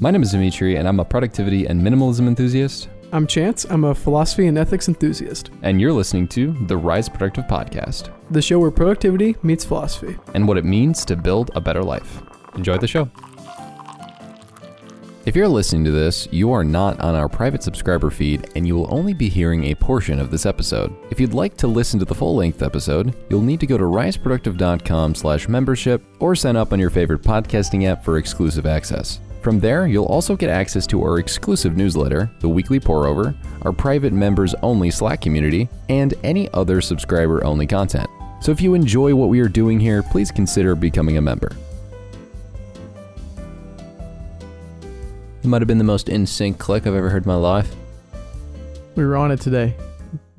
My name is Demetri, and I'm a productivity and minimalism enthusiast. I'm Chantz. I'm a philosophy and ethics enthusiast. And you're listening to the Rise Productive Podcast The show where productivity meets philosophy. and what it means to build a better life. Enjoy the show. If you're listening to this, you are not on our private subscriber feed and you will only be hearing a portion of this episode. If you'd like to listen to the full-length episode, you'll need to go to riseproductive.com slash membership or sign up on your favorite podcasting app for exclusive access. From there, you'll also get access to our exclusive newsletter, the weekly pour over, our private members only Slack community, and any other subscriber only content. So if you enjoy what we are doing here, please consider becoming a member. It might have been the most in sync click I've ever heard in my life. We were on it today.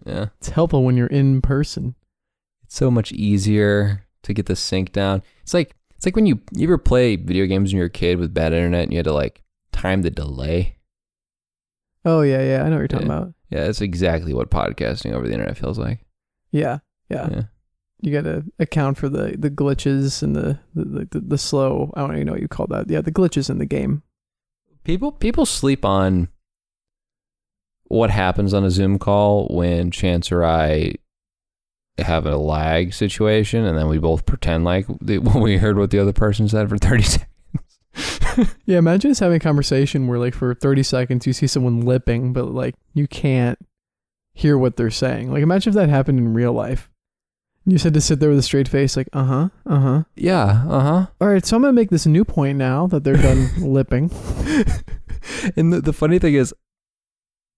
Yeah. It's helpful when you're in person. It's so much easier to get the sync down. It's like it's like when you you ever play video games when you're a kid with bad internet and you had to like time the delay. Oh yeah, yeah. I know what you're talking Yeah. about. Yeah, that's exactly what podcasting over the internet feels like. Yeah, yeah. Yeah. You got to account for the the glitches and the the, the the slow. I don't even know what you call that. Yeah, the glitches in the game. People people sleep on what happens on a Zoom call when Chantz or I have a lag situation, and then we both pretend like when we heard what the other person said for thirty seconds. Yeah, imagine just having a conversation where like for 30 seconds you see someone lipping, but like you can't hear what they're saying. Like imagine if that happened in real life. You said to sit there with a straight face, like uh huh, uh huh. Yeah, uh huh. All right, so I'm gonna make this new point now that they're done lipping. and the, the funny thing is,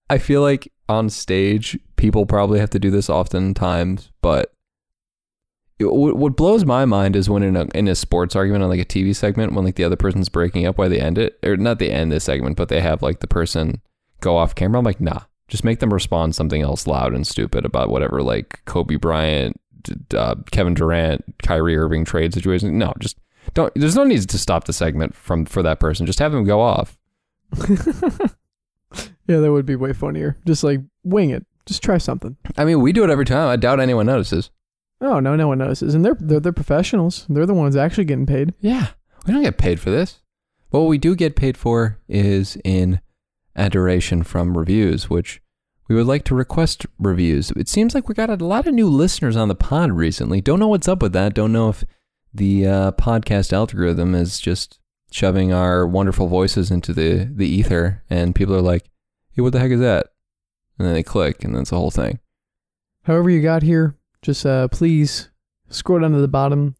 I feel like on stage, people probably have to do this oftentimes, but it- what blows my mind is when in a in a sports argument on like a TV segment, when like the other person's breaking up, why they end it, or not they end the segment, but they have like the person go off camera. I'm like, nah, just make them respond something else loud and stupid about whatever like Kobe Bryant, uh, Kevin Durant, Kyrie Irving trade situation. No, just don't. There's no need to stop the segment from for that person. Just have them go off. yeah, that would be way funnier. Just like wing it. Just try something. I mean, we do it every time. I doubt anyone notices. Oh no, no one notices, and they're they're they're professionals. They're the ones actually getting paid. Yeah, we don't get paid for this. But what we do get paid for is in adoration from reviews, which we would like to request reviews. It seems like we got a lot of new listeners on the pod recently. Don't know what's up with that. Don't know if the uh, podcast algorithm is just shoving our wonderful voices into the, the ether, and people are like, hey, what the heck is that? And then they click, and that's the whole thing. However you got here, just uh, please scroll down to the bottom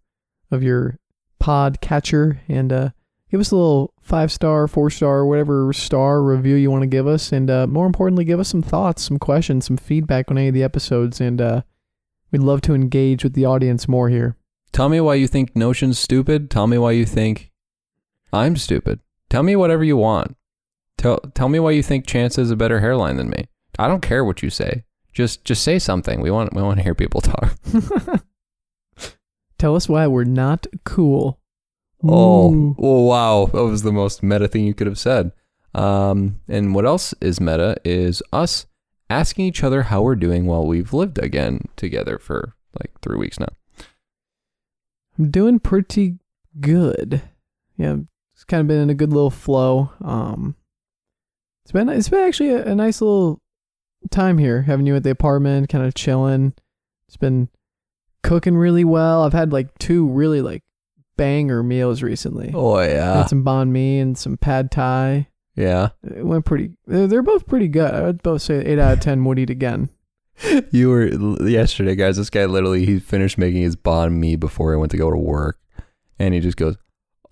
of your pod catcher and uh, give us a little five star, four star, whatever star review you want to give us, and uh, more importantly, give us some thoughts, some questions, some feedback on any of the episodes, and uh, we'd love to engage with the audience more here. Tell me why you think Notion's stupid. Tell me why you think I'm stupid. Tell me whatever you want. Tell tell me why you think Chantz has a better hairline than me. I don't care what you say. Just just say something. We want we want to hear people talk. Tell us why we're not cool. Oh, oh wow, that was the most meta thing you could have said. Um, and what else is meta is us asking each other how we're doing while we've lived again together for like three weeks now. I'm doing pretty good. Yeah, it's kind of been in a good little flow. Um, it's been it's been actually a, a nice little time here having you at the apartment, kind of chilling. It's been cooking really well. I've had like two really like banger meals recently. Oh yeah, Had some banh mi and some pad thai. yeah. It went pretty. They're, they're both pretty good. I would both say eight out of ten would eat again. You were yesterday, guys. This guy literally he finished making his banh mi before he went to go to work, and he just goes,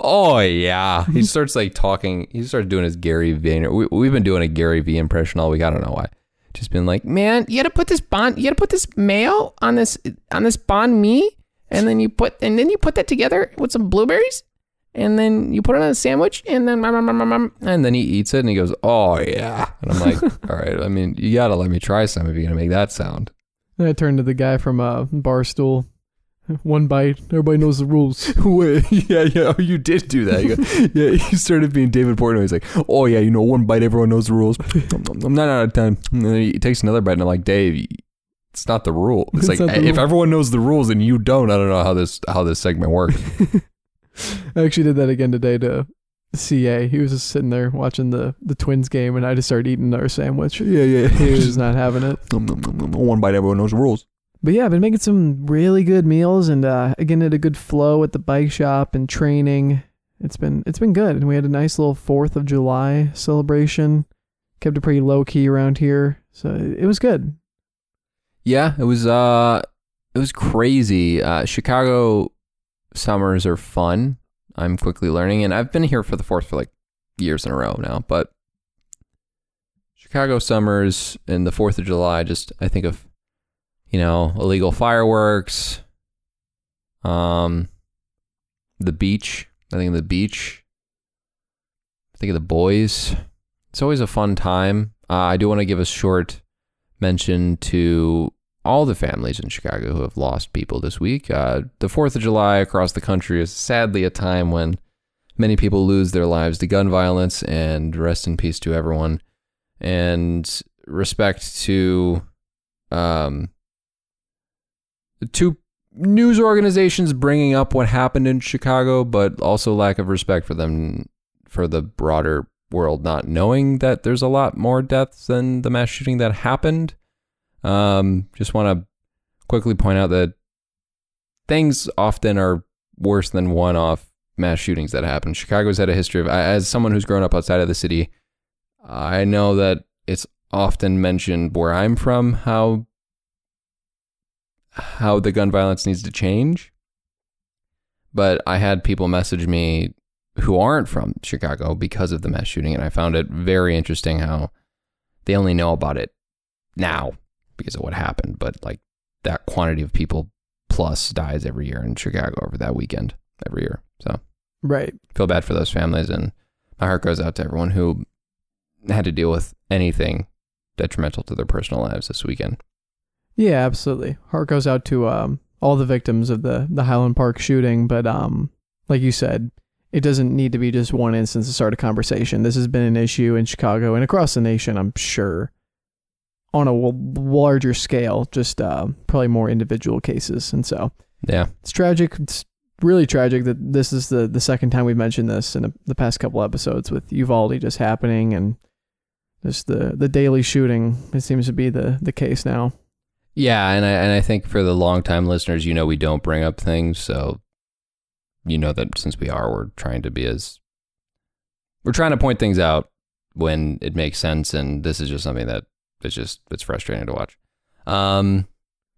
"Oh yeah." He starts like talking. He starts doing his Gary Vayner. We, we've been doing a Gary V impression all week. I don't know why. Just been like, man, you gotta put this bond, you gotta put this mayo on this on this banh mi, and then you put and then you put that together with some blueberries, and then you put it on a sandwich, and then and then he eats it, and he goes, "Oh yeah," and I'm like, "All right, I mean, you gotta let me try some if you're gonna make that sound." Then I turned to the guy from uh, Barstool. One bite. Everybody knows the rules. Wait, yeah, yeah, oh, you did do that. You go- yeah, he started being David Portnoy. He's like, "Oh yeah, you know, one bite, everyone knows the rules." I'm nine out of ten. And then he takes another bite, and I'm like, "Dave, it's not the rule. It's, It's like eh, if rule. everyone knows the rules and you don't, I don't know how this how this segment works." I actually did that again today to CA. He was just sitting there watching the the Twins game, and I just started eating our sandwich. Yeah, yeah. He was not having it. One bite, everyone knows the rules. But yeah, I've been making some really good meals, and uh, again, at a good flow at the bike shop and training. It's been it's been good, and we had a nice little Fourth of July celebration. Kept it pretty low key around here, so it was good. Yeah, it was uh it was crazy. Uh Chicago summers are fun. I'm quickly learning and I've been here for the fourth for like years in a row now, but Chicago summers and the 4th of July just I think of you know, illegal fireworks um the beach. I think of the beach. I think of the boys. It's always a fun time. Uh, I do want to give a short mention to all the families in Chicago who have lost people this week. Uh, the 4th of July across the country is sadly a time when many people lose their lives to gun violence, and rest in peace to everyone. And respect to um, the two news organizations bringing up what happened in Chicago, but also lack of respect for them for the broader world not knowing that there's a lot more deaths than the mass shooting that happened. Um, just want to quickly point out that things often are worse than one-off mass shootings that happen. Chicago's had a history of, as someone who's grown up outside of the city, I know that it's often mentioned where I'm from how how the gun violence needs to change. But I had people message me who aren't from Chicago because of the mass shooting, and I found it very interesting how they only know about it now because of what happened, but like that quantity of people plus dies every year in Chicago over that weekend every year. So Right. feel bad for those families, and my heart goes out to everyone who had to deal with anything detrimental to their personal lives this weekend. Yeah, absolutely. Heart goes out to um, all the victims of the the Highland Park shooting, but um, like you said, it doesn't need to be just one instance to start a conversation. This has been an issue in Chicago and across the nation, I'm sure, on a larger scale. Just uh, probably more individual cases, and so Yeah, it's tragic. It's really tragic that this is the the second time we've mentioned this in the, the past couple episodes with Uvalde just happening and just the the daily shooting. It seems to be the the case now. Yeah, and I and I think for the longtime listeners, you know, we don't bring up things, so you know that since we are, we're trying to be as we're trying to point things out when it makes sense, and this is just something that it's just it's frustrating to watch. Um,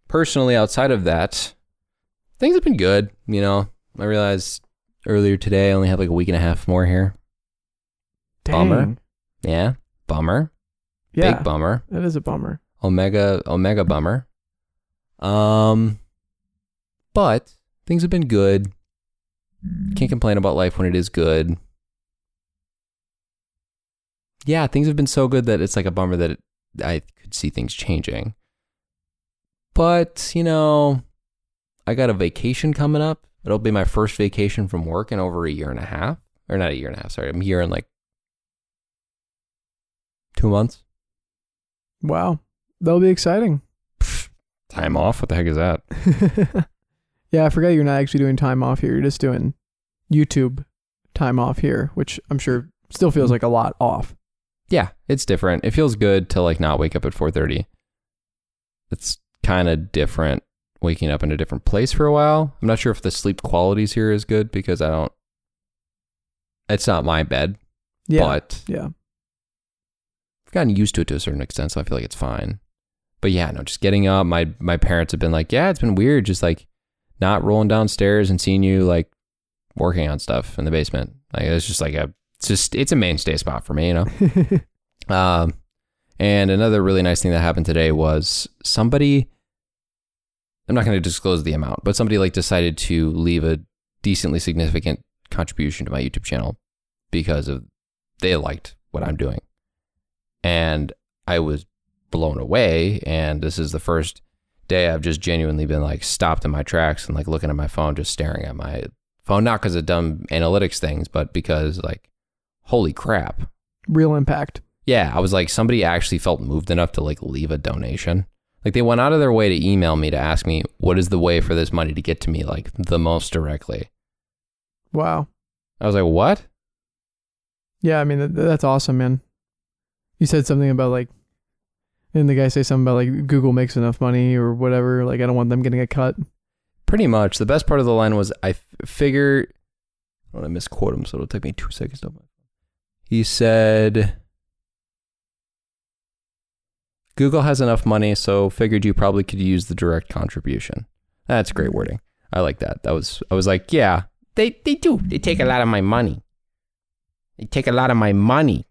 personally, outside of that, things have been good. You know, I realized earlier today I only have like a week and a half more here. Bummer. Yeah, bummer, Yeah, big bummer. that is a bummer. omega omega bummer um but things have been good. Can't complain about life when it is good. Yeah things have been so good that it's like a bummer that it, i could see things changing. But you know i got a vacation coming up. It'll be my first vacation from work in over a year and a half. Or not a year and a half sorry i'm here in like two months. Wow, that'll be exciting. Time off what the heck is that yeah, I forgot you're not actually doing time off here. You're just doing YouTube time off here, which I'm sure still feels hmm. like a lot off. yeah, it's different. It feels good to like not wake up at 4:30. It's kind of different waking up in a different place for a while. I'm not sure if the sleep qualities here is good because I don't it's not my bed, Yeah, but yeah, I've gotten used to it to a certain extent, so I feel like it's fine. But yeah, no, just getting up, my my parents have been like, "Yeah, it's been weird just like not rolling downstairs and seeing you like working on stuff in the basement." Like it's just like a it's just it's a mainstay spot for me, you know. Um, and another really nice thing that happened today was somebody. I'm not going to disclose the amount, but somebody like decided to leave a decently significant contribution to my YouTube channel because of they liked what I'm doing, and I was blown away. And this is the first day I've just genuinely been like stopped in my tracks and like looking at my phone, just staring at my phone, not because of dumb analytics things, but because like, holy crap, real impact. yeah, I was like, somebody actually felt moved enough to like leave a donation. Like they went out of their way to email me to ask me what is the way for this money to get to me like the most directly. Wow. I was like, what? Yeah, I mean that's awesome, man. You said something about like, and the guy say something about like Google makes enough money or whatever. Like I don't want them getting a cut. Pretty much. The best part of the line was I f- figure. I don't want to misquote him, so it'll take me two seconds to. He said, "Google has enough money, so figured you probably could use the direct contribution." That's great wording. I like that. That was. I was like, yeah, they they do. They take a lot of my money. They take a lot of my money.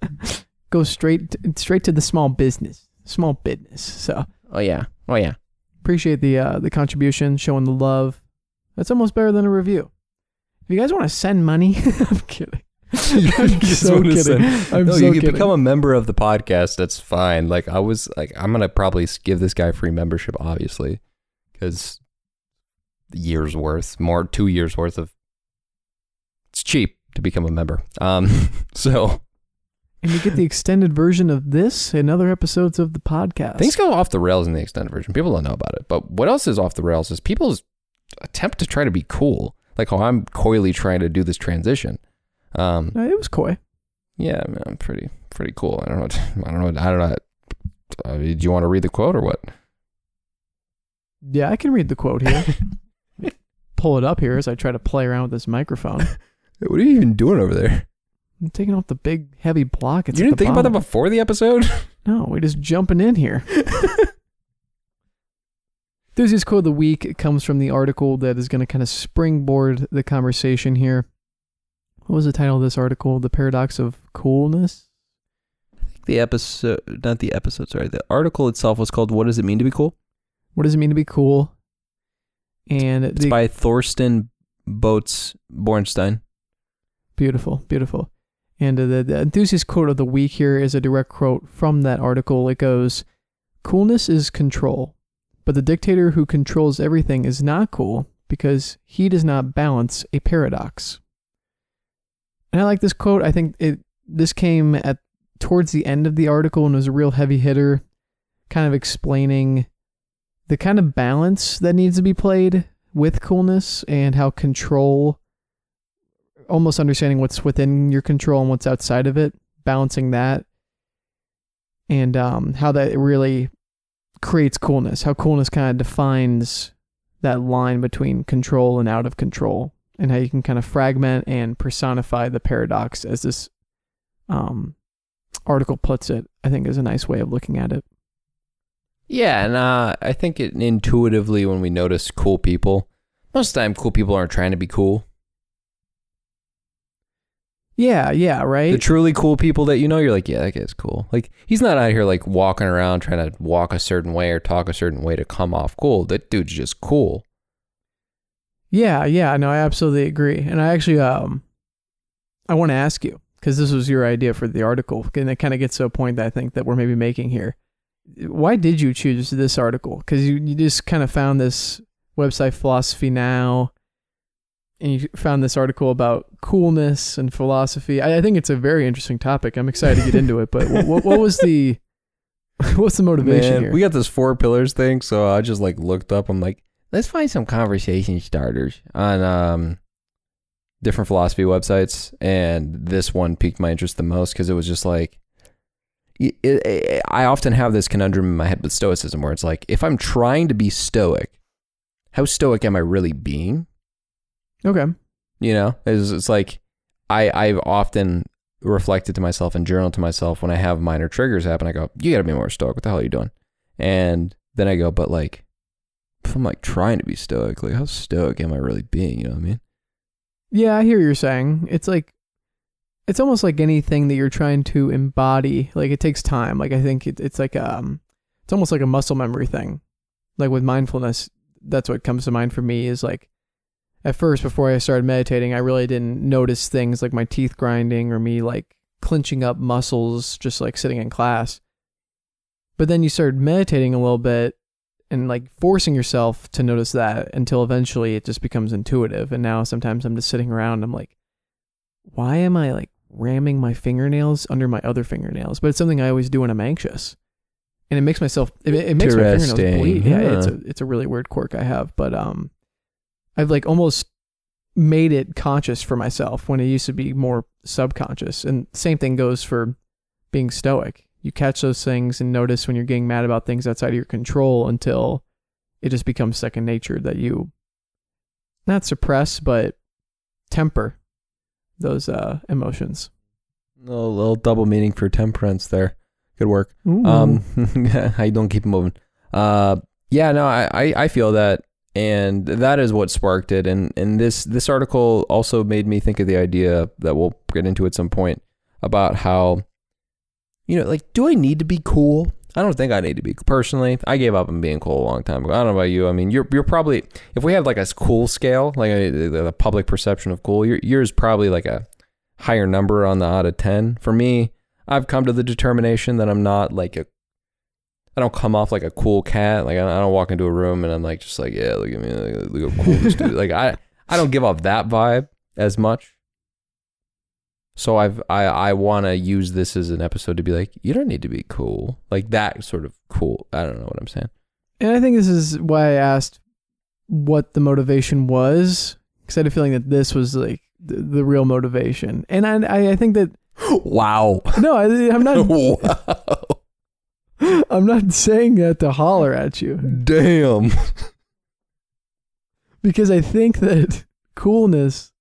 Go straight straight to the small business, small business. So Oh yeah. Oh yeah. appreciate the uh, the contribution, showing the love. That's almost better than a review. If you guys want to send money, I'm kidding. I'm Just so wanna kidding. send- I'm no, so you can become a member of the podcast. That's fine. Like I was like, I'm gonna probably give this guy free membership, obviously, because years worth, more two years worth of. It's cheap to become a member. Um, so and you get the extended version of this and other episodes of the podcast. things go off the rails in the extended version. People don't know about it, but what else is off the rails is people's attempt to try to be cool. Like oh, I'm coyly trying to do this transition. Um, Uh, it was coy. Yeah, man, I'm pretty pretty cool. I don't know. What, I don't know. I don't know. Uh, do you want to read the quote or what? Yeah, I can read the quote here. Pull it up here as I try to play around with this microphone. What are you even doing over there? I'm taking off the big heavy block. It's you didn't think about that before the episode? No, we're just jumping in here. Enthusiast quote of the week comes from the article that is going to kind of springboard the conversation here. What was the title of this article? The paradox of coolness. the episode, not the episode. Sorry, the article itself was called "What Does It Mean to Be Cool?" What does it mean to be cool? And It's the, by Thorsten Boats Bornstein. Beautiful, beautiful. And the, the enthusiast quote of the week here is a direct quote from that article. It goes, Coolness is control, but the dictator who controls everything is not cool because he does not balance a paradox. And I like this quote. I think it this came at towards the end of the article and was a real heavy hitter, kind of explaining the kind of balance that needs to be played with coolness and how control almost understanding what's within your control and what's outside of it, balancing that, and um, how that really creates coolness. How coolness kind of defines that line between control and out of control, and how you can kind of fragment and personify the paradox, as this um, article puts it. I think is a nice way of looking at it. Yeah, and uh, I think it intuitively when we notice cool people, most of the time cool people aren't trying to be cool. Yeah, yeah, right. The truly cool people that you know, you're like, yeah, that guy's cool. Like he's not out here like walking around trying to walk a certain way or talk a certain way to come off cool. That dude's just cool. Yeah, yeah, no, I absolutely agree. And I actually um I want to ask you because this was your idea for the article and it kind of gets to a point that I think that we're maybe making here. Why did you choose this article? Cuz you you just kind of found this website philosophy now and you found this article about coolness and philosophy. I, I think it's a very interesting topic. I'm excited to get into it, but what, what was the what's the motivation Man, here? we got this four pillars thing, so I just like looked up. I'm like, let's find some conversation starters on um different philosophy websites, and this one piqued my interest the most because it was just like. it- it- I often have this conundrum in my head with stoicism where it's like, if I'm trying to be stoic, how stoic am I really being? Okay. You know, it's, it's like I I've often reflected to myself and journaled to myself when I have minor triggers happen. I go, you got to be more stoic. What the hell are you doing? And then I go, but like, I'm like trying to be stoic, like how stoic am I really being? You know what I mean? Yeah, I hear what you're saying. It's like it's almost like anything that you're trying to embody. Like it takes time. Like I think it, it's like um it's almost like a muscle memory thing. Like with mindfulness, that's what comes to mind for me is like at first before I started meditating, I really didn't notice things like my teeth grinding or me like clenching up muscles just like sitting in class. But then you start meditating a little bit and like forcing yourself to notice that until eventually it just becomes intuitive. And now sometimes I'm just sitting around, I'm like, why am I like ramming my fingernails under my other fingernails? But it's something I always do when I'm anxious. And it makes myself it, it makes my fingernails bleed. Yeah, it's a it's a really weird quirk I have. But um I've like almost made it conscious for myself when it used to be more subconscious. And same thing goes for being stoic. You catch those things and notice when you're getting mad about things outside of your control until it just becomes second nature that you not suppress but temper those uh, emotions. A little double meaning for temperance there. Good work. Ooh. Um, how you doing? Keep moving. Uh, yeah, no, I, I, I feel that, and that is what sparked it. And and this this article also made me think of the idea that we'll get into at some point about how, you know, like, do I need to be cool? I don't think I need to be personally. I gave up on being cool a long time ago. I don't know about you. I mean, you're you're probably if we have like a cool scale, like a, public perception of cool, your yours probably like a higher number on the out of ten. For me, I've come to the determination that I'm not like a I don't come off like a cool cat. Like I don't, I don't walk into a room and I'm like just like yeah, look at me, look, look how cool this dude. Like I I don't give off that vibe as much. So I've I I want to use this as an episode to be like you don't need to be cool like that sort of cool. I don't know what I'm saying. And I think this is why I asked what the motivation was, because I had a feeling that this was like the, the real motivation. And I, I, I think that Wow. no, I, I'm not. wow. I'm not saying that to holler at you, Damn. because I think that coolness,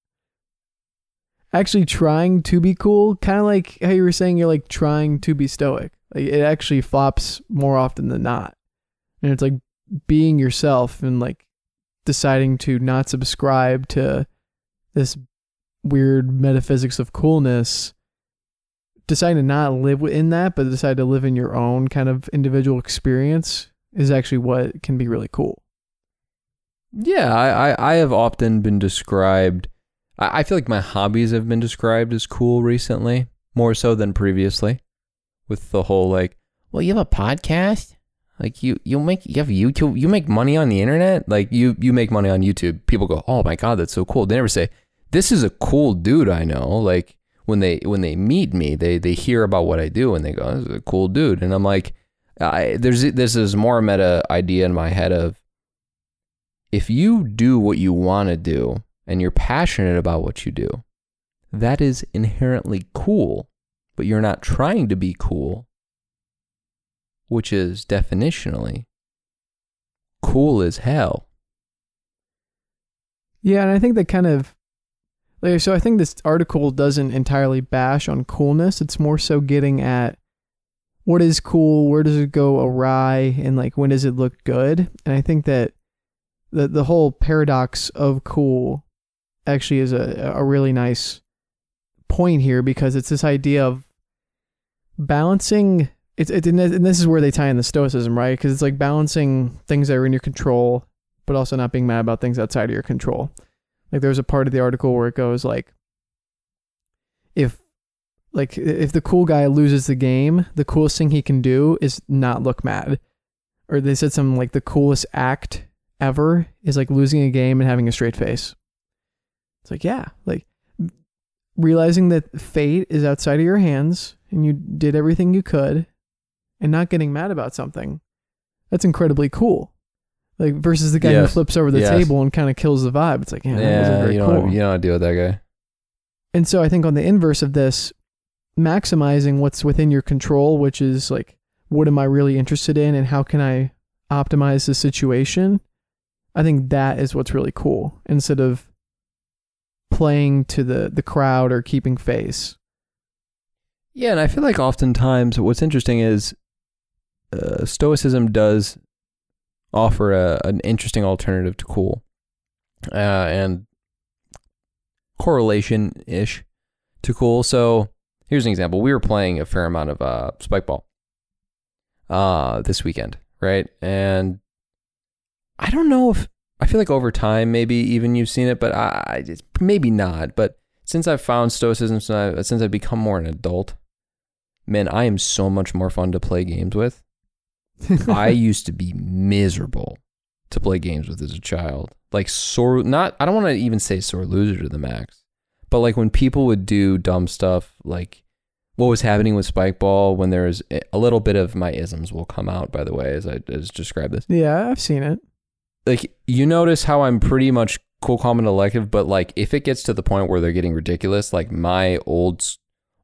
actually trying to be cool, kind of like how you were saying you're like trying to be stoic. Like it actually flops more often than not, and it's like being yourself and like deciding to not subscribe to this weird metaphysics of coolness deciding to not live in that but decide to live in your own kind of individual experience is actually what can be really cool Yeah, I, I, I have often been described. I, I feel like my hobbies have been described as cool recently, more so than previously. With the whole like, well, you have a podcast, like you you make you have YouTube, you make money on the internet, like you you make money on YouTube. People go, oh my god, that's so cool. They never say, this is a cool dude I know. Like when they when they meet me, they they hear about what I do and they go, this is a cool dude, and I'm like, I, there's this is more meta idea in my head of if you do what you want to do and you're passionate about what you do, that is inherently cool, but you're not trying to be cool, which is definitionally cool as hell. Yeah, and I think that kind of so I think this article doesn't entirely bash on coolness. It's more so getting at what is cool, where does it go awry, and like when does it look good? And I think that the the whole paradox of cool actually is a a really nice point here because it's this idea of balancing it's it, and this is where they tie in the stoicism, right? Because it's like balancing things that are in your control, but also not being mad about things outside of your control. Like there's a part of the article where it goes like if like if the cool guy loses the game, the coolest thing he can do is not look mad. Or they said something like the coolest act ever is like losing a game and having a straight face. It's like, yeah, like realizing that fate is outside of your hands and you did everything you could and not getting mad about something. That's incredibly cool. Like versus the guy Yes. who flips over the Yes. table and kind of kills the vibe. It's like, yeah, that wasn't very you cool. don't you don't deal with that guy. And so I think on the inverse of this, maximizing what's within your control, which is like, what am I really interested in and how can I optimize the situation? I think that is what's really cool instead of playing to the, the crowd or keeping face. Yeah, and I feel like oftentimes what's interesting is uh, Stoicism does offer a, an interesting alternative to cool, uh, and correlation ish to cool. So here's an example: we were playing a fair amount of uh, spike ball uh, this weekend, right? And I don't know if I feel like over time, maybe even you've seen it, but I, maybe not. But since I've found stoicism, since, I, since I've become more an adult, man, I am so much more fun to play games with. I used to be miserable to play games with as a child. Like sore, not I don't want to even say sore loser to the max, but like when people would do dumb stuff, like what was happening with Spike Ball when there's eh, a little bit of my isms will come out. By the way, as I as described this, yeah, I've seen it. like you notice how I'm pretty much cool, calm, and elective. But like, if it gets to the point where they're getting ridiculous, like my old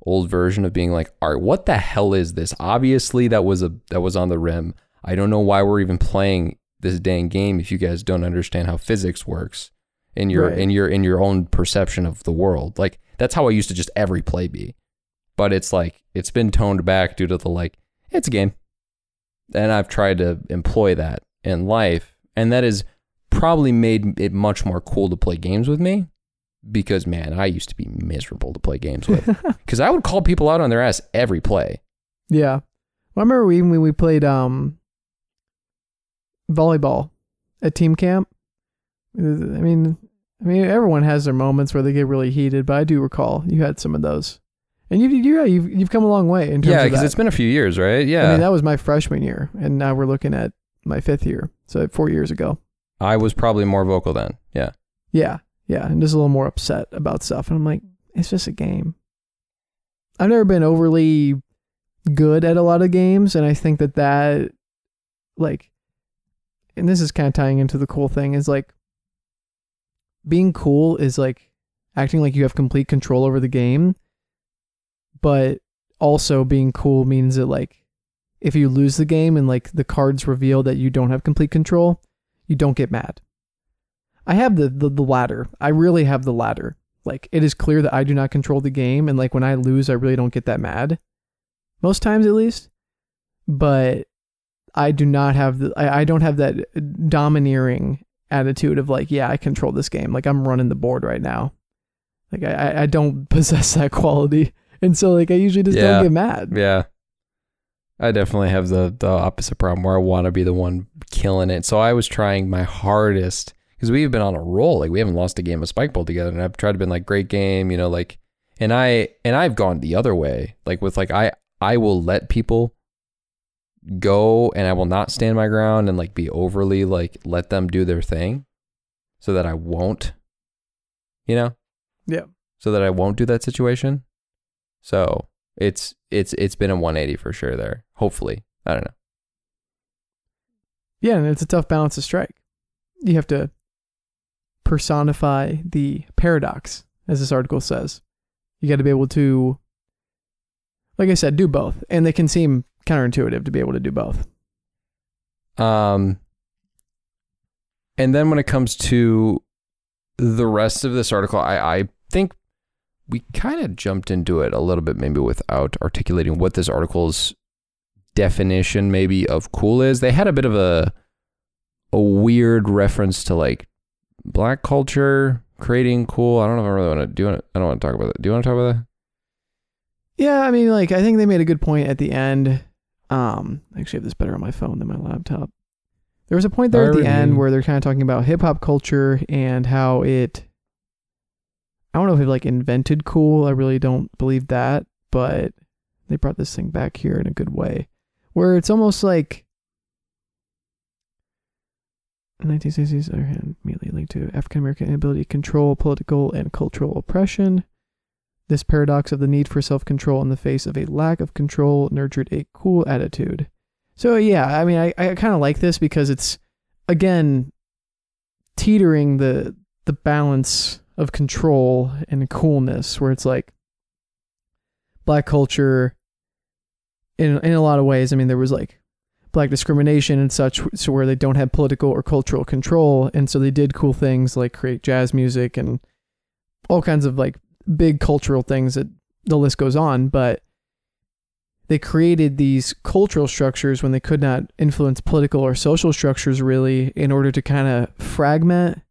old version of being like, all right, what the hell is this? Obviously, that was a that was on the rim. I don't know why we're even playing this dang game if you guys don't understand how physics works in your Right. in your in your own perception of the world. Like that's how I used to just every play be. But it's like it's been toned back due to the like it's a game. And I've tried to employ that in life and that has probably made it much more cool to play games with me because man, I used to be miserable to play games with cuz I would call people out on their ass every play. Yeah. Well, I remember we, when we played um volleyball at team camp. I mean, I mean, everyone has their moments where they get really heated, but I do recall you had some of those, and you, you, yeah, you've you've come a long way in terms Yeah, because it's been a few years, right? Yeah. I mean, that was my freshman year, and now we're looking at my fifth year, so four years ago. I was probably more vocal then. Yeah. Yeah, yeah, and just a little more upset about stuff, and I'm like, it's just a game. I've never been overly good at a lot of games, and I think that that, like, and this is kind of tying into the cool thing is like, being cool is like acting like you have complete control over the game, but also being cool means that like, if you lose the game and like the cards reveal that you don't have complete control, you don't get mad. I have the, the the latter. I really have the latter. Like it is clear that I do not control the game, and like when I lose, I really don't get that mad. Most times, at least. But I do not have the. I, I don't have that domineering attitude of like, yeah, I control this game. Like I'm running the board right now. Like I I- don't possess that quality, and so like I usually just Yeah. don't get mad. Yeah. I definitely have the the opposite problem where I want to be the one killing it. So I was trying my hardest because we've been on a roll. Like we haven't lost a game of spike together, and I've tried to been like great game, you know, like and I and I've gone the other way. Like with like I I will let people go and I will not stand my ground and like be overly like let them do their thing so that I won't you know? Yeah. So that I won't do that situation. So it's it's it's been a 180 for sure there. Hopefully. I don't know. Yeah, and it's a tough balance to strike. You have to personify the paradox, as this article says. You got to be able to, like I said, do both. And they can seem counterintuitive to be able to do both. Um, and then when it comes to the rest of this article, I, I think we kind of jumped into it a little bit, maybe without articulating what this article's definition maybe of cool is. They had a bit of a a weird reference to like black culture creating cool. I don't know if I really want to do it. I don't want to talk about that. Do you want to talk about that? Yeah, I mean, like I think they made a good point at the end. Um, I actually have this better on my phone than my laptop. There was a point there at the end where they're kind of talking about hip hop culture and how it. I don't know if it like invented cool. I really don't believe that, but they brought this thing back here in a good way, where it's almost like 1960s. 2022 African American inability to control political and cultural oppression. This paradox of the need for self control in the face of a lack of control nurtured a cool attitude. So, yeah, I mean, I, I kind of like this because it's, again, teetering the the balance of control and coolness where it's like black culture in in a lot of ways i mean there was like black discrimination and such, so where they don't have political or cultural control. And so they did cool things like create jazz music and all kinds of like big cultural things that the list goes on, but they created these cultural structures when they could not influence political or social structures really in order to kind of fragment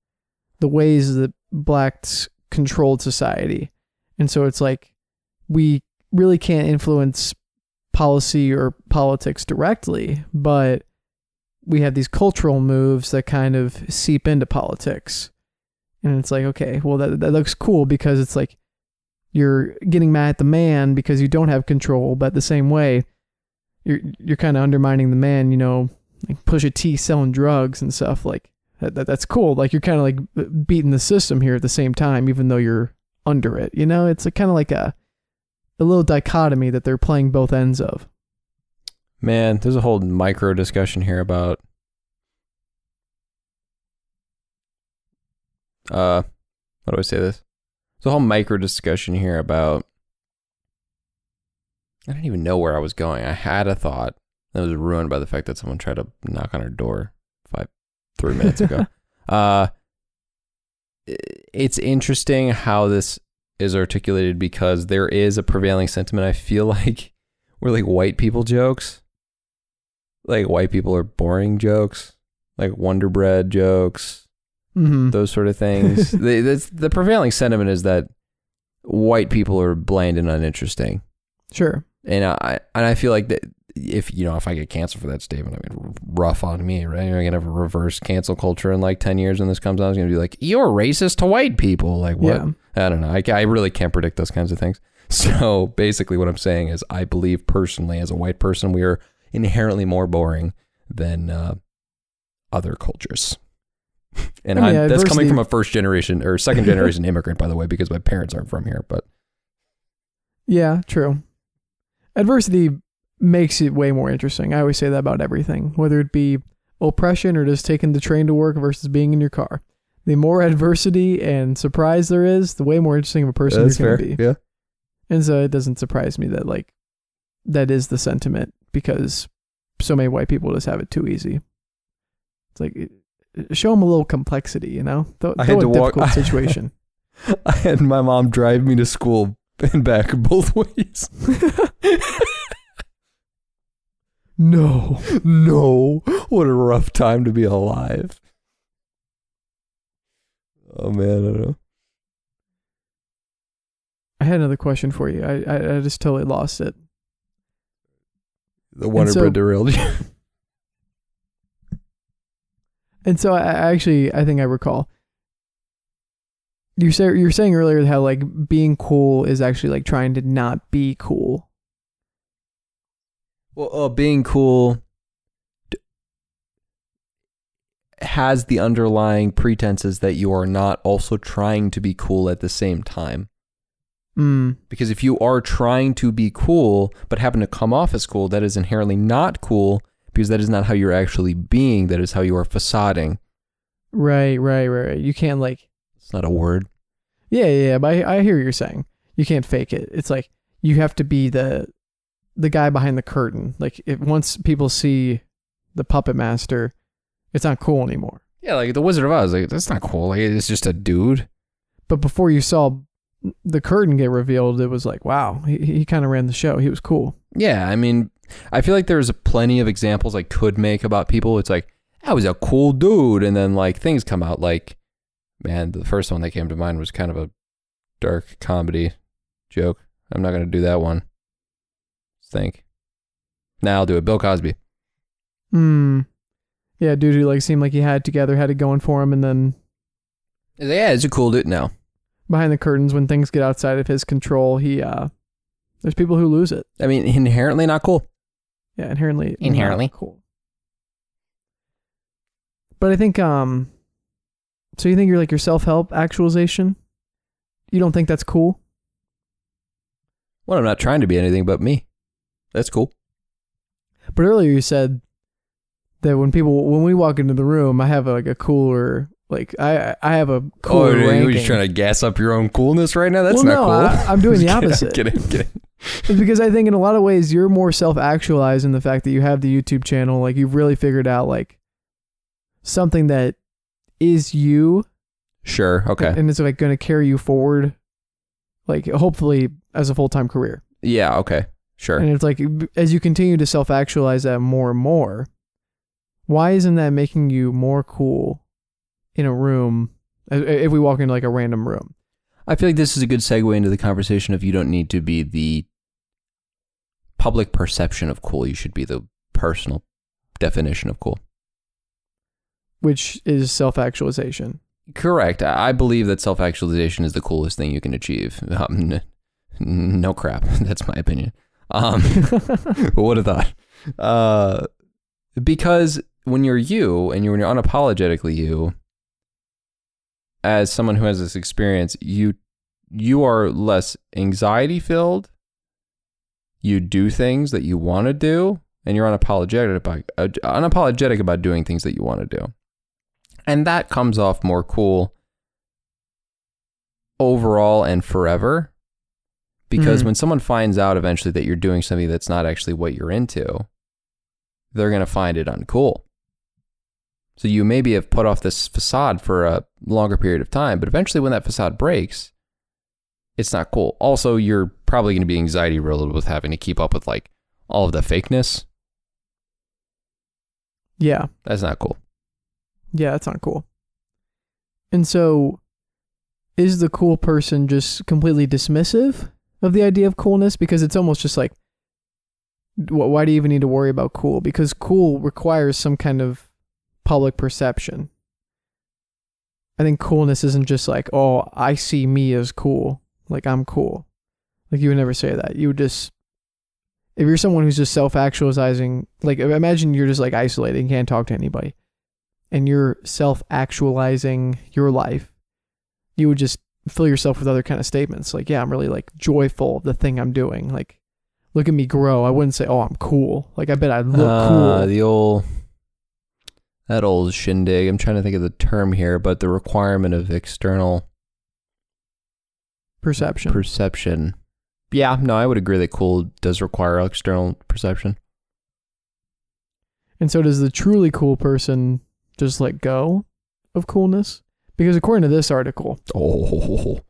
the ways that blacks controlled society. And so it's like we really can't influence policy or politics directly, but we have these cultural moves that kind of seep into politics. And it's like, okay, well that that looks cool because it's like you're getting mad at the man because you don't have control, but the same way you're you're kind of undermining the man, you know, like Pusha T selling drugs and stuff like that, that that's cool. Like you're kind of like beating the system here at the same time even though you're under it. You know, it's kind of like a a little dichotomy that they're playing both ends of. Man, there's a whole micro discussion here about uh, how do I say this? There's a whole micro discussion here about. I don't even know where I was going. I had a thought that was ruined by the fact that someone tried to knock on our door five, three minutes ago. uh, it's interesting how this is articulated because there is a prevailing sentiment. I feel like we're like white people jokes. Like white people are boring jokes, like Wonder Bread jokes, Mm-hmm. those sort of things. the, the prevailing sentiment is that white people are bland and uninteresting, Sure. and I and I feel like that if you know if I get canceled for that statement, I mean rough on me, right? You're gonna have a reverse cancel culture in like ten years when this comes out. It's gonna be like you're racist to white people. Like what? Yeah. I don't know. I, I really can't predict those kinds of things. So basically, what I'm saying is, I believe personally, as a white person, we are inherently more boring than uh, other cultures. And I mean, that's coming from a first generation or second generation immigrant, by the way, because my parents aren't from here. But Yeah, true. Adversity makes it way more interesting. I always say that about everything, whether it be oppression or just taking the train to work versus being in your car. The more adversity and surprise there is, the way more interesting of a person you're going to be. Yeah. And so it doesn't surprise me that like that is the sentiment because so many white people just have it too easy. It's like show them a little complexity, you know. Throw, I had a to walk- difficult situation. I had my mom drive me to school and back both ways. no. no, what a rough time to be alive. Oh man, I don't know. I had another question for you. I I, I just totally lost it. The Wonder so- Bread derailed you. And so I, I actually I think I recall. You say you're saying earlier how like being cool is actually like trying to not be cool. Well, uh, being cool has the underlying pretenses that you are not also trying to be cool at the same time. Mm. Because if you are trying to be cool but happen to come off as cool, that is inherently not cool because that is not how you're actually being. That is how you are facading. Right, right, right, right. You can't like It's not a word. Yeah, yeah, yeah, but I, I hear what you're saying. You can't fake it. It's like you have to be the the guy behind the curtain. Like if once people see the puppet master, it's not cool anymore. Yeah, like the Wizard of Oz. Like that's not cool. Like it's just a dude. But before you saw the curtain get revealed, it was like, wow, he he kind of ran the show. He was cool. Yeah, I mean, I feel like there's plenty of examples I could make about people. It's like, I was a cool dude. And then, like, things come out like, man, the first one that came to mind was kind of a dark comedy joke. I'm not going to do that one. Think. Now I'll do it. Bill Cosby. Hmm. Yeah, dude who like seemed like he had it together, had it going for him, and then Yeah, it's a cool dude. now. behind the curtains, when things get outside of his control, he uh, there's people who lose it. I mean, inherently not cool. Yeah, inherently. not Inherently. cool. But I think um so you think you're like your self-help actualization? You don't think that's cool? Well, I'm not trying to be anything but me. That's cool. But earlier you said that when people when we walk into the room, I have like a cooler like I I have a cooler oh, ranking. you're just trying to gas up your own coolness right now? That's Well, not no, cool. I- I'm doing the opposite. Kidding, kidding. It's because I think in a lot of ways you're more self-actualized in the fact that you have the YouTube channel. Like you've really figured out like something that is you Sure. Okay. and it's like going to carry you forward like hopefully as a full-time career Yeah. Okay. Sure. and it's like as you continue to self-actualize that more and more why isn't that making you more cool in a room if we walk into like a random room I feel like this is a good segue into the conversation of you don't need to be the public perception of cool. You should be the personal definition of cool. which is self-actualization Correct. I I believe that self actualization is the coolest thing you can achieve. Um, no crap. That's my opinion. Um, what a thought. Uh, because when you're you and you're, when you're unapologetically you, as someone who has this experience, you you are less anxiety filled. You do things that you want to do, and you're unapologetic about uh, unapologetic about doing things that you want to do, and that comes off more cool overall and forever. Because Mhm. when someone finds out eventually that you're doing something that's not actually what you're into, they're going to find it uncool. So you maybe have put off this facade for a longer period of time, but eventually when that facade breaks, it's not cool. Also, you're probably going to be anxiety riddled with having to keep up with like all of the fakeness. Yeah. That's not cool. Yeah, that's not cool. And so, is the cool person just completely dismissive of the idea of coolness? Because it's almost just like, why do you even need to worry about cool? Because cool requires some kind of public perception. I think coolness isn't just like, oh, I see me as cool. Like, I'm cool. Like, you would never say that. You would just, if you're someone who's just self actualizing, like, imagine you're just like isolated and can't talk to anybody and you're self actualizing your life, you would just fill yourself with other kind of statements. Like, yeah, I'm really like joyful of the thing I'm doing. Like, look at me grow. I wouldn't say, oh, I'm cool. Like, I bet I look Ah, cool. The old that old shindig. I'm trying to think of the term here, but the requirement of external Perception. perception. Yeah, no, I would agree that cool does require external perception. and so, does the truly cool person just let go of coolness? Because according to this article, Oh,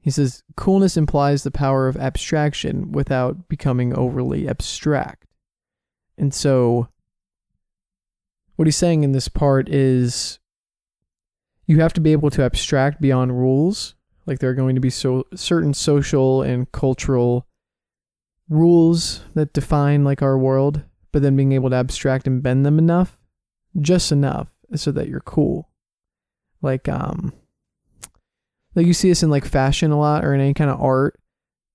he says coolness implies the power of abstraction without becoming overly abstract. And so, what he's saying in this part is you have to be able to abstract beyond rules. Like there are going to be so certain social and cultural rules that define like our world, but then being able to abstract and bend them enough, just enough, so that you're cool. Like um, like you see this in like fashion a lot or in any kind of art.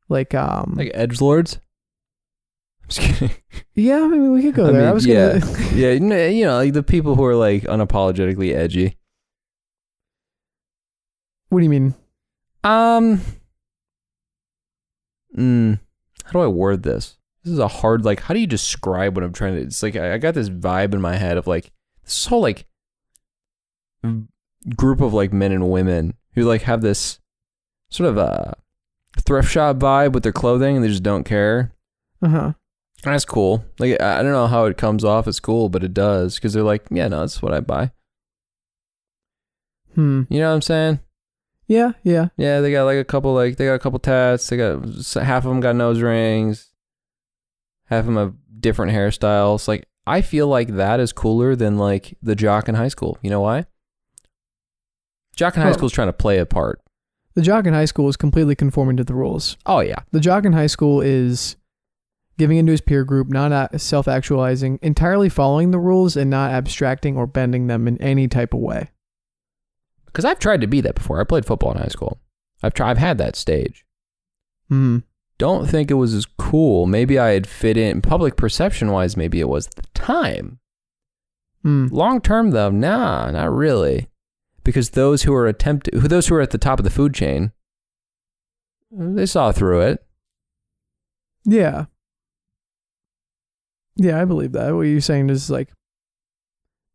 Like um, like edge lords. I'm just kidding. yeah, I mean we could go I there. I mean, was yeah. gonna. yeah, you know, you know, like the people who are like unapologetically edgy. what do you mean? Um. Mm, how do I word this? This is a hard like. How do you describe what I'm trying to? It's like I, I got this vibe in my head of like this whole like v- group of like men and women who like have this sort of a thrift shop vibe with their clothing and they just don't care. Uh huh. That's cool. Like I I don't know how it comes off as cool, but it does because they're like, yeah, no, that's what I buy. Hmm. You know what I'm saying? Yeah. Yeah. Yeah, they got like a couple like they got a couple tats. They got half of them got nose rings. Half of them have different hairstyles. Like I feel like that is cooler than like the jock in high school. You know why? Jock in high school is trying to play a part. The jock in high school is completely conforming to the rules. Oh yeah, The jock in high school is giving into his peer group, not self actualizing, entirely following the rules and not abstracting or bending them in any type of way. because I've tried to be that before. I played football in high school. I've tried. I've had that stage. Hmm. Don't think it was as cool. Maybe I had fit in public perception wise. Maybe it was at the time. Hmm. Long term though, nah, not really. Because those who are attempt who those who are at the top of the food chain, they saw through it. Yeah. Yeah, I believe that. What you're saying is like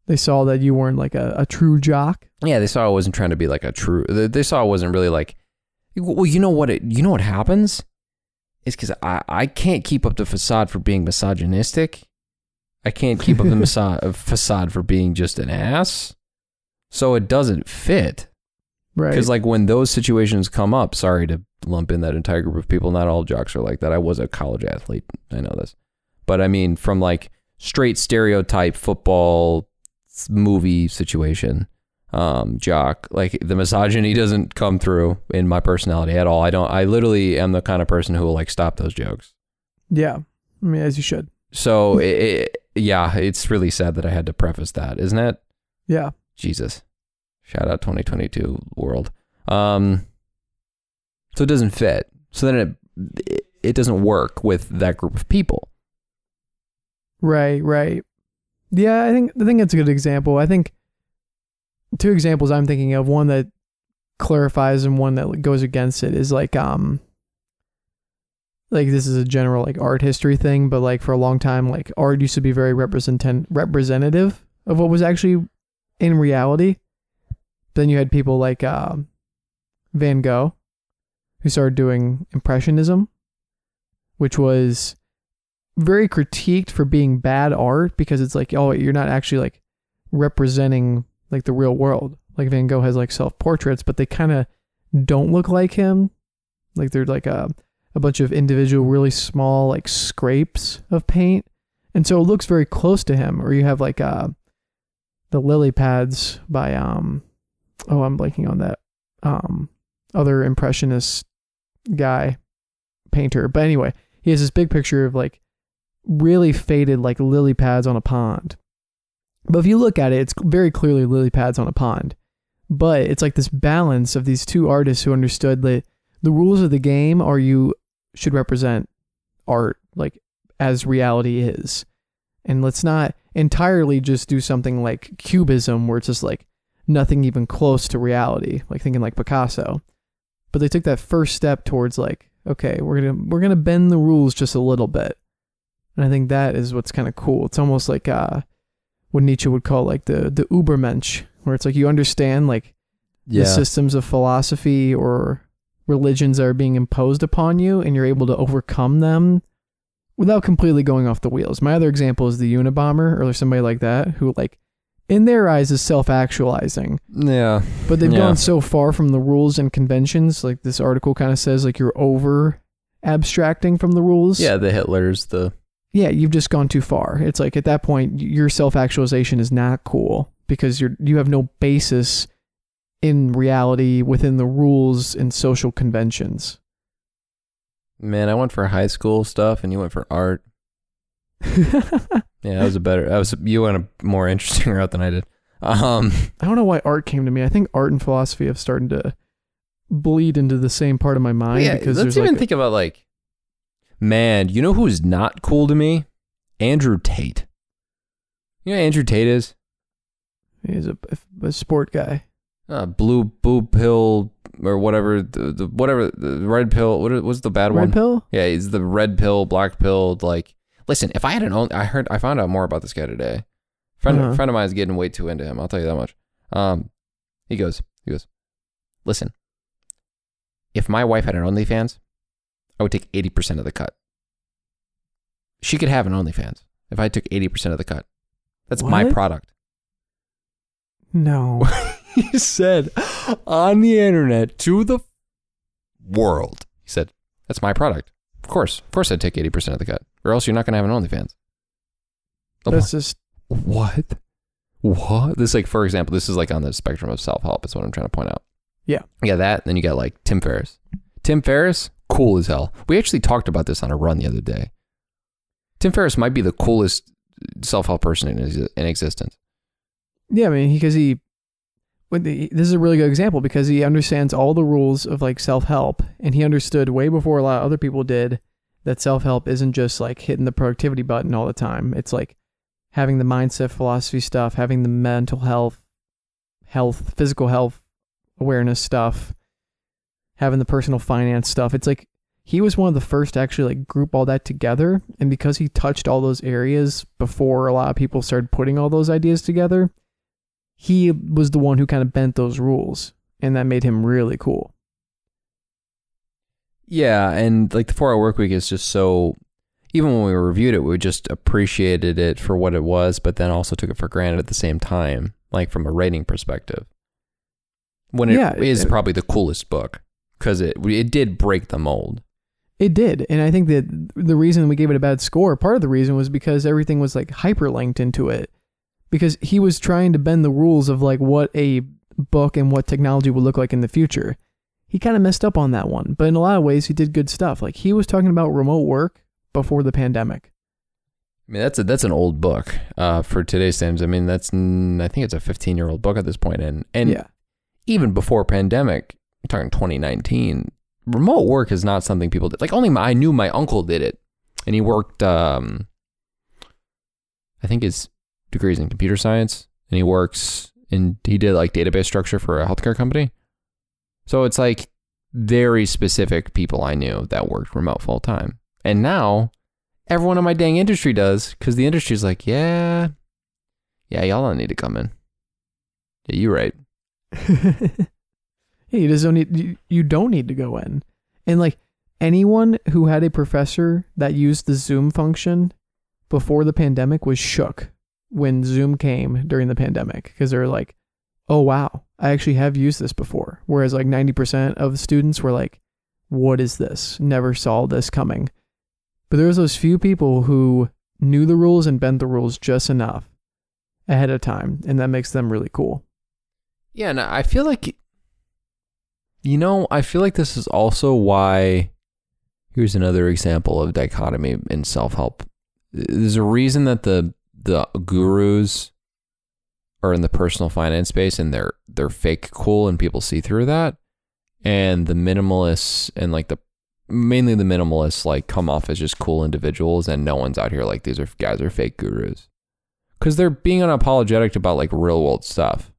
they saw that you weren't like a, a true jock. Yeah, they saw I wasn't trying to be like a true. They they saw I wasn't really like. Well, you know what? It, you know what happens? It's because I I can't keep up the facade for being misogynistic. I can't keep up the masa- uh, facade for being just an ass. So it doesn't fit. Right. Because like when those situations come up, sorry to lump in that entire group of people. Not all jocks are like that. I was a college athlete. I know this, but I mean from like straight stereotype football movie situation, um, jock. Like the misogyny doesn't come through in my personality at all. I don't. I literally am the kind of person who will like stop those jokes. yeah. I mean, as you should. So it, it, yeah, it's really sad that I had to preface that, isn't it? Yeah. Jesus. Shout out 2022 world. Um, so it doesn't fit. So then it, it doesn't work with that group of people. Right, right. Yeah, I think I think that's a good example. I think two examples I'm thinking of, one that clarifies and one that goes against it is like um like this is a general like art history thing, but like for a long time like art used to be very represent representative of what was actually in reality. Then you had people like um Van Gogh, who started doing Impressionism, which was very critiqued for being bad art because it's like, oh, you're not actually like representing like the real world. Like Van Gogh has like self portraits, but they kind of don't look like him. Like they're like a, a bunch of individual, really small like scrapes of paint. And so it looks very close to him. Or you have like uh, the lily pads by um oh I'm blanking on that um other impressionist guy painter. But anyway, he has this big picture of like really faded like lily pads on a pond. But if you look at it, it's very clearly lily pads on a pond. But it's like this balance of these two artists who understood that the rules of the game are you should represent art like as reality is. And let's not entirely just do something like cubism where it's just like nothing even close to reality, like thinking like Picasso. But they took that first step towards like, okay, we're gonna we're gonna bend the rules just a little bit. And I think that is what's kind of cool. It's almost like uh, what Nietzsche would call like the the Ubermensch, where it's like you understand like Yeah. the systems of philosophy or religions that are being imposed upon you, and you're able to overcome them without completely going off the wheels. My other example is the Unabomber or somebody like that who like in their eyes is self-actualizing yeah. but they've Yeah. gone so far from the rules and conventions like this article kind of says like you're over abstracting from the rules Yeah, the Hitlers, the yeah you've just gone too far it's like at that point your self-actualization is not cool because you're you have no basis in reality within the rules and social conventions man, I went for high school stuff and you went for art. Yeah, that was a better that was you went a more interesting route than I did. Um i don't know why art came to me i think art and philosophy have started to bleed into the same part of my mind yeah, because let's even like think about like man, you know who's not cool to me? Andrew Tate. You know who Andrew Tate is? he's a, a sport guy Uh, blue blue pill or whatever the, the whatever the red pill what was the bad red one? Red pill Yeah, he's the red pill, black pill. Like, listen, if I had an only, I heard, I found out more about this guy today. Friend, Uh-huh. friend of mine is getting way too into him. I'll tell you that much. Um, he goes, he goes, listen, if my wife had an OnlyFans, I would take eighty percent of the cut. She could have an OnlyFans if I took eighty percent of the cut. That's my product. no he said on the internet to the world. He said, "That's my product. Of course, of course, I'd take eighty percent of the cut, or else you're not going to have an OnlyFans." Oh, that's just what? What? This like, for example, this is like on the spectrum of self help. Is what I'm trying to point out. Yeah. Yeah, that. Then you got like Tim Ferriss. Tim Ferriss, cool as hell. We actually talked about this on a run the other day. Tim Ferriss might be the coolest self help person in, in existence. Yeah, I mean, because he, when the, this is a really good example because he understands all the rules of like self help, and he understood way before a lot of other people did that self help isn't just like hitting the productivity button all the time. It's like having the mindset philosophy stuff, having the mental health, health, physical health awareness stuff, having the personal finance stuff. It's like he was one of the first to actually like group all that together, and because he touched all those areas before a lot of people started putting all those ideas together he was the one who kind of bent those rules and that made him really cool Yeah, and like the four hour work week is just so even when we reviewed it, we just appreciated it for what it was, but then also took it for granted at the same time, like from a rating perspective. When it is Yeah, it- probably the coolest book because it it did break the mold. it did and i think that the reason we gave it a bad score part of the reason was because everything was like hyperlinked into it because he was trying to bend the rules of like what a book and what technology would look like in the future he kind of messed up on that one but in a lot of ways he did good stuff like he was talking about remote work before the pandemic I mean, that's a, that's an old book uh, for today's standards. I mean, that's I think it's a 15 year old book at this point, and and yeah even before pandemic, I'm talking 2019, remote work is not something people did. Like only my, I knew my uncle did it, and he worked. Um, I think his degrees in computer science, and he works and he did like database structure for a healthcare company. So it's like very specific people I knew that worked remote full time, and now everyone in my dang industry does because the industry's like, yeah, yeah, y'all don't need to come in. Yeah, you're right. Yeah, you just don't need you, you don't need to go in. And like anyone who had a professor that used the Zoom function before the pandemic was shook when Zoom came during the pandemic because they're like, "Oh wow, I actually have used this before." Whereas like 90% of students were like, "What is this? Never saw this coming." But there was those few people who knew the rules and bent the rules just enough ahead of time, and that makes them really cool. Yeah, and I feel like, you know, I feel like this is also why. Here's another example of dichotomy in self help. There's a reason that the the gurus are in the personal finance space and they're they're fake cool and people see through that, and the minimalists and like the mainly the minimalists like come off as just cool individuals and no one's out here like these are guys are fake gurus because they're being unapologetic about like real world stuff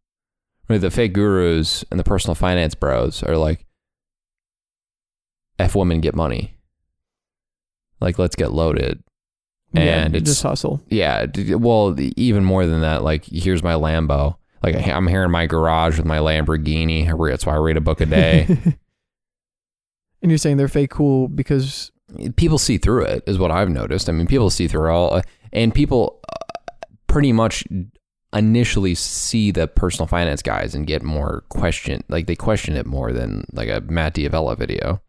Right, the fake gurus and the personal finance bros are like, F women get money. Like, let's get loaded. And yeah, it's, just hustle. yeah, well, even more than that, like, here's my Lambo. Like, I'm here in my garage with my Lamborghini. That's why I read a book a day. and you're saying they're fake cool because people see through it, is what I've noticed. I mean, people see through all, and people uh, pretty much initially see the personal finance guys and get more question, like they question it more than like a Matt D'Avella video.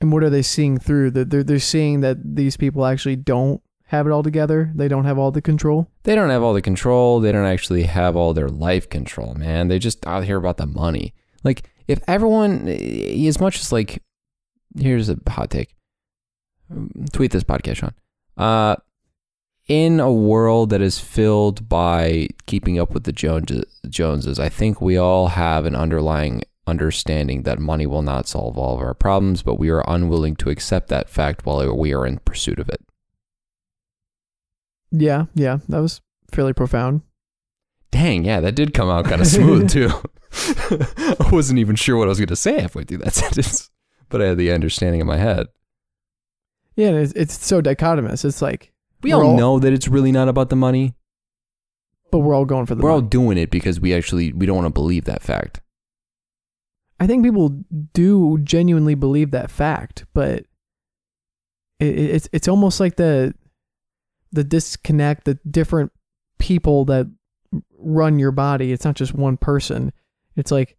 And what are they seeing through that they're they're seeing that these people actually don't have it all together. They don't have all the control. They don't have all the control. They don't actually have all their life control, man. They just out here about the money. Like if everyone, as much as like, here's a hot take. Tweet this podcast, Sean. Uh, in a world that is filled by keeping up with the Joneses, I think we all have an underlying understanding that money will not solve all of our problems, but we are unwilling to accept that fact while we are in pursuit of it. Yeah, yeah, that was fairly profound. Dang, yeah, that did come out kind of smooth too. I wasn't even sure what I was going to say halfway through that sentence, but I had the understanding in my head. Yeah, it's, it's so dichotomous. It's like We all all- know that it's really not about the money. but we're all going for the We're all doing it because we actually we don't want to believe that fact. I think people do genuinely believe that fact, but it, it- it's it's almost like the the disconnect, the different people that run your body. It's not just one person. It's like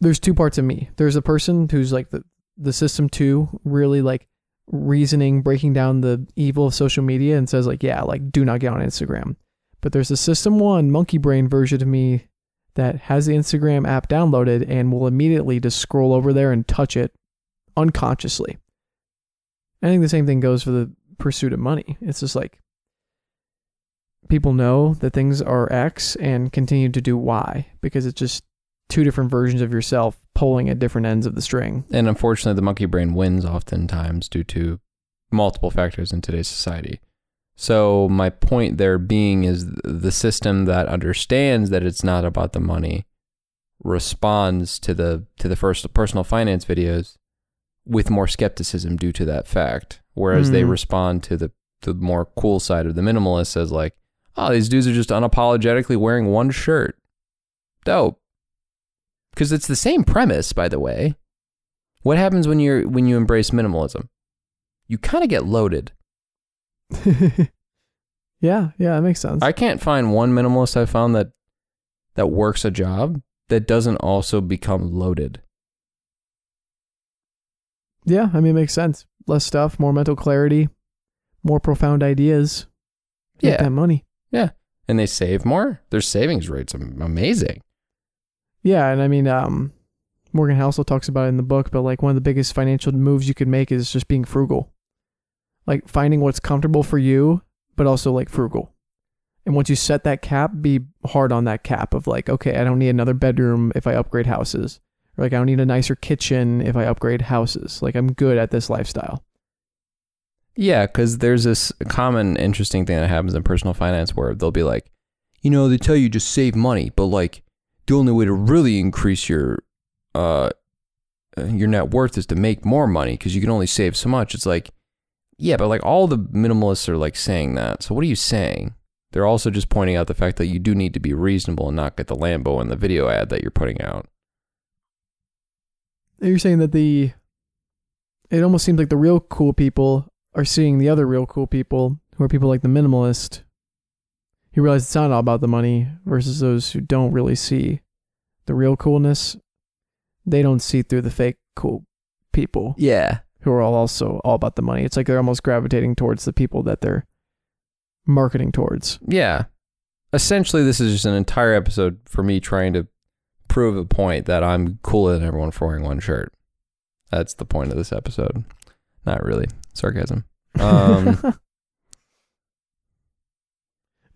there's two parts of me. There's a person who's like the the system two, really like reasoning, breaking down the evil of social media, and says like, yeah, like do not get on Instagram. But there's a system one monkey brain version of me that has the Instagram app downloaded and will immediately just scroll over there and touch it unconsciously. I think the same thing goes for the pursuit of money. It's just like people know that things are X and continue to do Y because it's just two different versions of yourself pulling at different ends of the string. And unfortunately, the monkey brain wins oftentimes due to multiple factors in today's society. So my point there being is the system that understands that it's not about the money responds to the to the first personal finance videos with more skepticism due to that fact, whereas they Mhm. respond to the the more cool side of the minimalist as like, oh, these dudes are just unapologetically wearing one shirt. Dope. Because it's the same premise, by the way. What happens when you're when you embrace minimalism? You kind of get loaded. yeah, yeah, that makes sense. I can't find one minimalist I found that that works a job that doesn't also become loaded. yeah, I mean, it makes sense. Less stuff, more mental clarity, more profound ideas. Get Yeah. that money. Yeah, and they save more. Their savings rates are amazing. Yeah, and I mean, um, Morgan Housel talks about it in the book, but like one of the biggest financial moves you could make is just being frugal. Like finding what's comfortable for you, but also like frugal. And once you set that cap, be hard on that cap of like, okay, I don't need another bedroom if I upgrade houses. Or like I don't need a nicer kitchen if I upgrade houses. Like I'm good at this lifestyle. Yeah, because there's this common interesting thing that happens in personal finance where they'll be like, you know, they tell you just save money, but like the only way to really increase your uh your net worth is to make more money because you can only save so much. It's like, yeah, but like all the minimalists are like saying that. So what are you saying? They're also just pointing out the fact that you do need to be reasonable and not get the Lambo in the video ad that you're putting out. you're saying that the it almost seems like the real cool people are seeing the other real cool people who are people like the minimalist. You realize it's not all about the money versus those who don't really see the real coolness. They don't see through the fake cool people Yeah. Who are all also all about the money. It's like they're almost gravitating towards the people that they're marketing towards. Yeah. Essentially, this is just an entire episode for me trying to prove a point that I'm cooler than everyone for wearing one shirt. That's the point of this episode. Not really. Sarcasm. Um,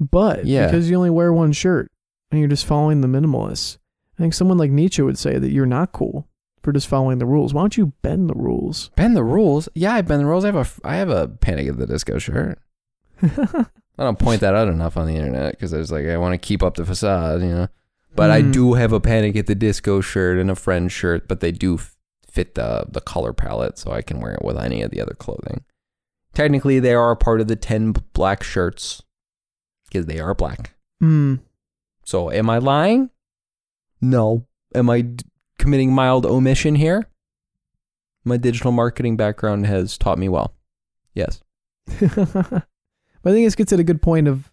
but Yeah. because you only wear one shirt and you're just following the minimalists, I think someone like Nietzsche would say that you're not cool for just following the rules. Why don't you bend the rules? bend the rules. Yeah, I bend the rules. I have a, I have a Panic at the Disco shirt. I don't point that out enough on the internet because I was like, I want to keep up the facade, you know. But I Mm. do have a Panic at the Disco shirt and a Friend shirt, but they do f- fit the the color palette, so I can wear it with any of the other clothing. Technically, they are part of the ten black shirts because they are black. Hmm. So, am I lying? No. Am I d- committing mild omission here? My digital marketing background has taught me well. Yes. but I think this gets at a good point of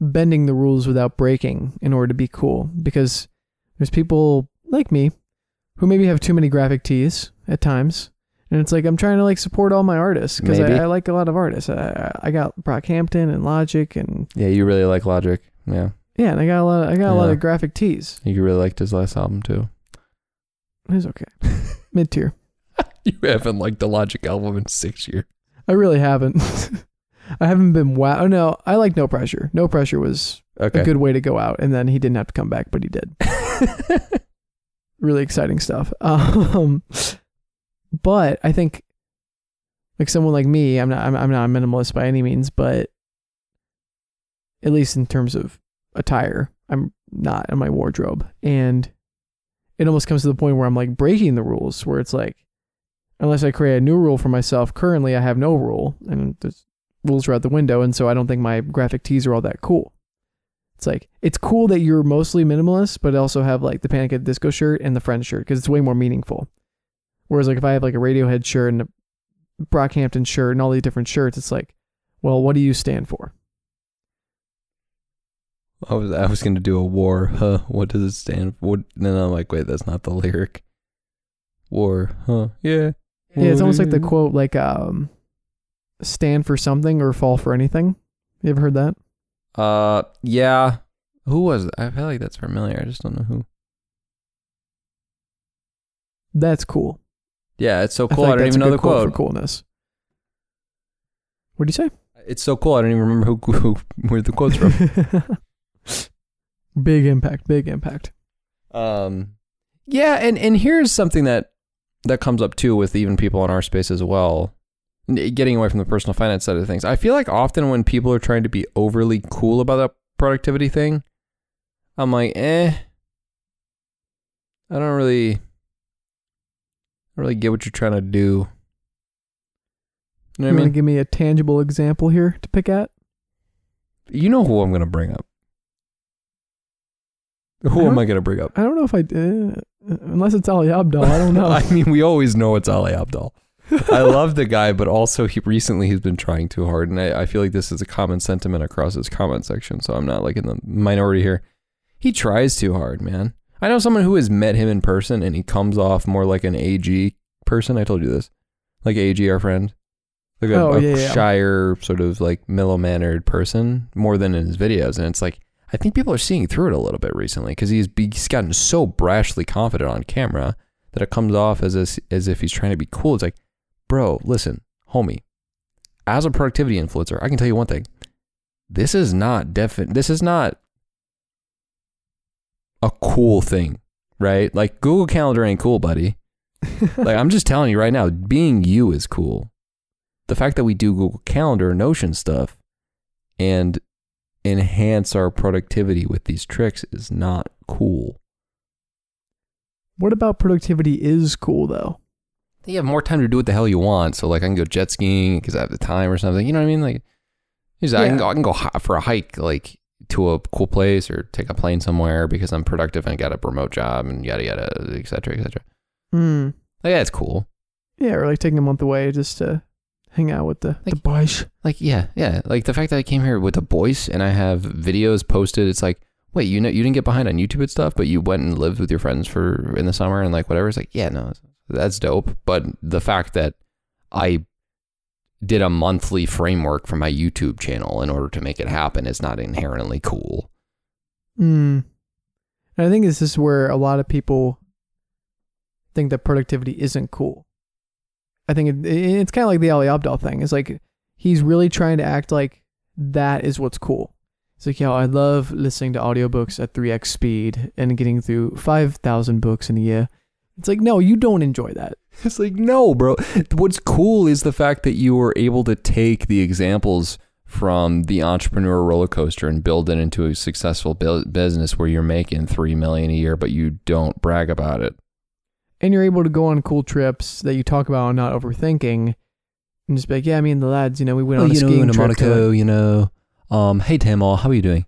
bending the rules without breaking in order to be cool. Because there's people like me who maybe have too many graphic tees at times. And it's like I'm trying to like support all my artists because I, I like a lot of artists. I, I got Brockhampton and Logic and Yeah, you really like Logic. Yeah. yeah, and I got a lot. Of, I got a lot of graphic tees. You really liked his last album too. It's okay, mid tier. You haven't liked the Logic album in six years. I really haven't. I haven't been wow. Oh no, I like No Pressure. No Pressure was Okay. a good way to go out, and then he didn't have to come back, but he did. really exciting stuff. Um, but I think like someone like me, I'm not I'm, I'm not a minimalist by any means, but at least in terms of attire, I'm not in my wardrobe, and it almost comes to the point where I'm like breaking the rules, where it's like unless I create a new rule for myself, currently I have no rule, and there's rules are out the window, and so I don't think my graphic tees are all that cool. It's like it's cool that you're mostly minimalist, but also have like the Panic at the Disco shirt and the Friends shirt because it's way more meaningful. Whereas like if I have like a Radiohead shirt and a Brockhampton shirt and all these different shirts, it's like, well, what do you stand for? I was I was gonna do a war. Huh? What does it stand for? What? And then I'm like, wait, that's not the lyric. War. Huh? Yeah. Yeah, it's almost like the quote like um, stand for something or fall for anything. You ever heard that? Uh, yeah. Who was it? I feel like that's familiar. I just don't know who. That's cool. Yeah, it's so cool. I, like don't even know the quote. for coolness. What'd you say? It's so cool. I don't even remember who, who where the quote's from. big impact, big impact. Um, yeah, and and here's something that that comes up too with even people in our space as well. Getting away from the personal finance side of things, I feel like often when people are trying to be overly cool about that productivity thing, I'm like, eh, I don't really, I really get what you're trying to do. You know what I want to mean? give me a tangible example here to pick at? You know who I'm gonna bring up. Who am I gonna bring up? I don't know if I uh, unless it's Ali Abdaal. I don't know. I mean, we always know it's Ali Abdaal. I love the guy, but also he recently he's been trying too hard, and I, I feel like this is a common sentiment across his comment section. So I'm not like in the minority here. He tries too hard, man. I know someone who has met him in person, and he comes off more like an AG person. I told you this, like AG, our friend, like a, Oh, a yeah, yeah. shyer, sort of like mellow mannered person, more than in his videos. And it's like I think people are seeing through it a little bit recently because he's he's gotten so brashly confident on camera that it comes off as as, as if he's trying to be cool. It's like, bro, listen, homie. As a productivity influencer, I can tell you one thing. This is not definite. This is not a cool thing, right? Like Google Calendar ain't cool, buddy. like I'm just telling you right now, being you is cool. The fact that we do Google Calendar, Notion stuff, and enhance our productivity with these tricks is not cool. what about productivity is cool though? you have more time to do what the hell you want. So like I can go jet skiing because I have the time or something. You know what I mean? Like, just, I can go, I can go for a hike like to a cool place or take a plane somewhere because I'm productive and got a remote job and yada yada, et cetera, et cetera. Hmm. Like, yeah, it's cool. Yeah, or like taking a month away just to hang out with the, like, the boys. Like, yeah, yeah. Like the fact that I came here with the voice and I have videos posted. It's like, wait, you know, you didn't get behind on YouTube and stuff, but you went and lived with your friends for in the summer and like whatever. It's like, yeah, no, that's dope. But the fact that I did a monthly framework for my YouTube channel in order to make it happen is not inherently cool. Mm. And I think this is where a lot of people think that productivity isn't cool. I think it, it's kind of like the Ali Abdaal thing. It's like he's really trying to act like that is what's cool. It's like, yo, I love listening to audiobooks at 3x speed and getting through 5,000 books in a year. It's like, no, you don't enjoy that. It's like, no, bro. What's cool is the fact that you were able to take the examples from the entrepreneur roller coaster and build it into a successful business where you're making 3 million a year but you don't brag about it. And you're able to go on cool trips that you talk about and not overthinking. And just be like, yeah, me and the lads, you know, we went on a skiing trip. to, like- you know. Um, hey Tamar, how are you doing?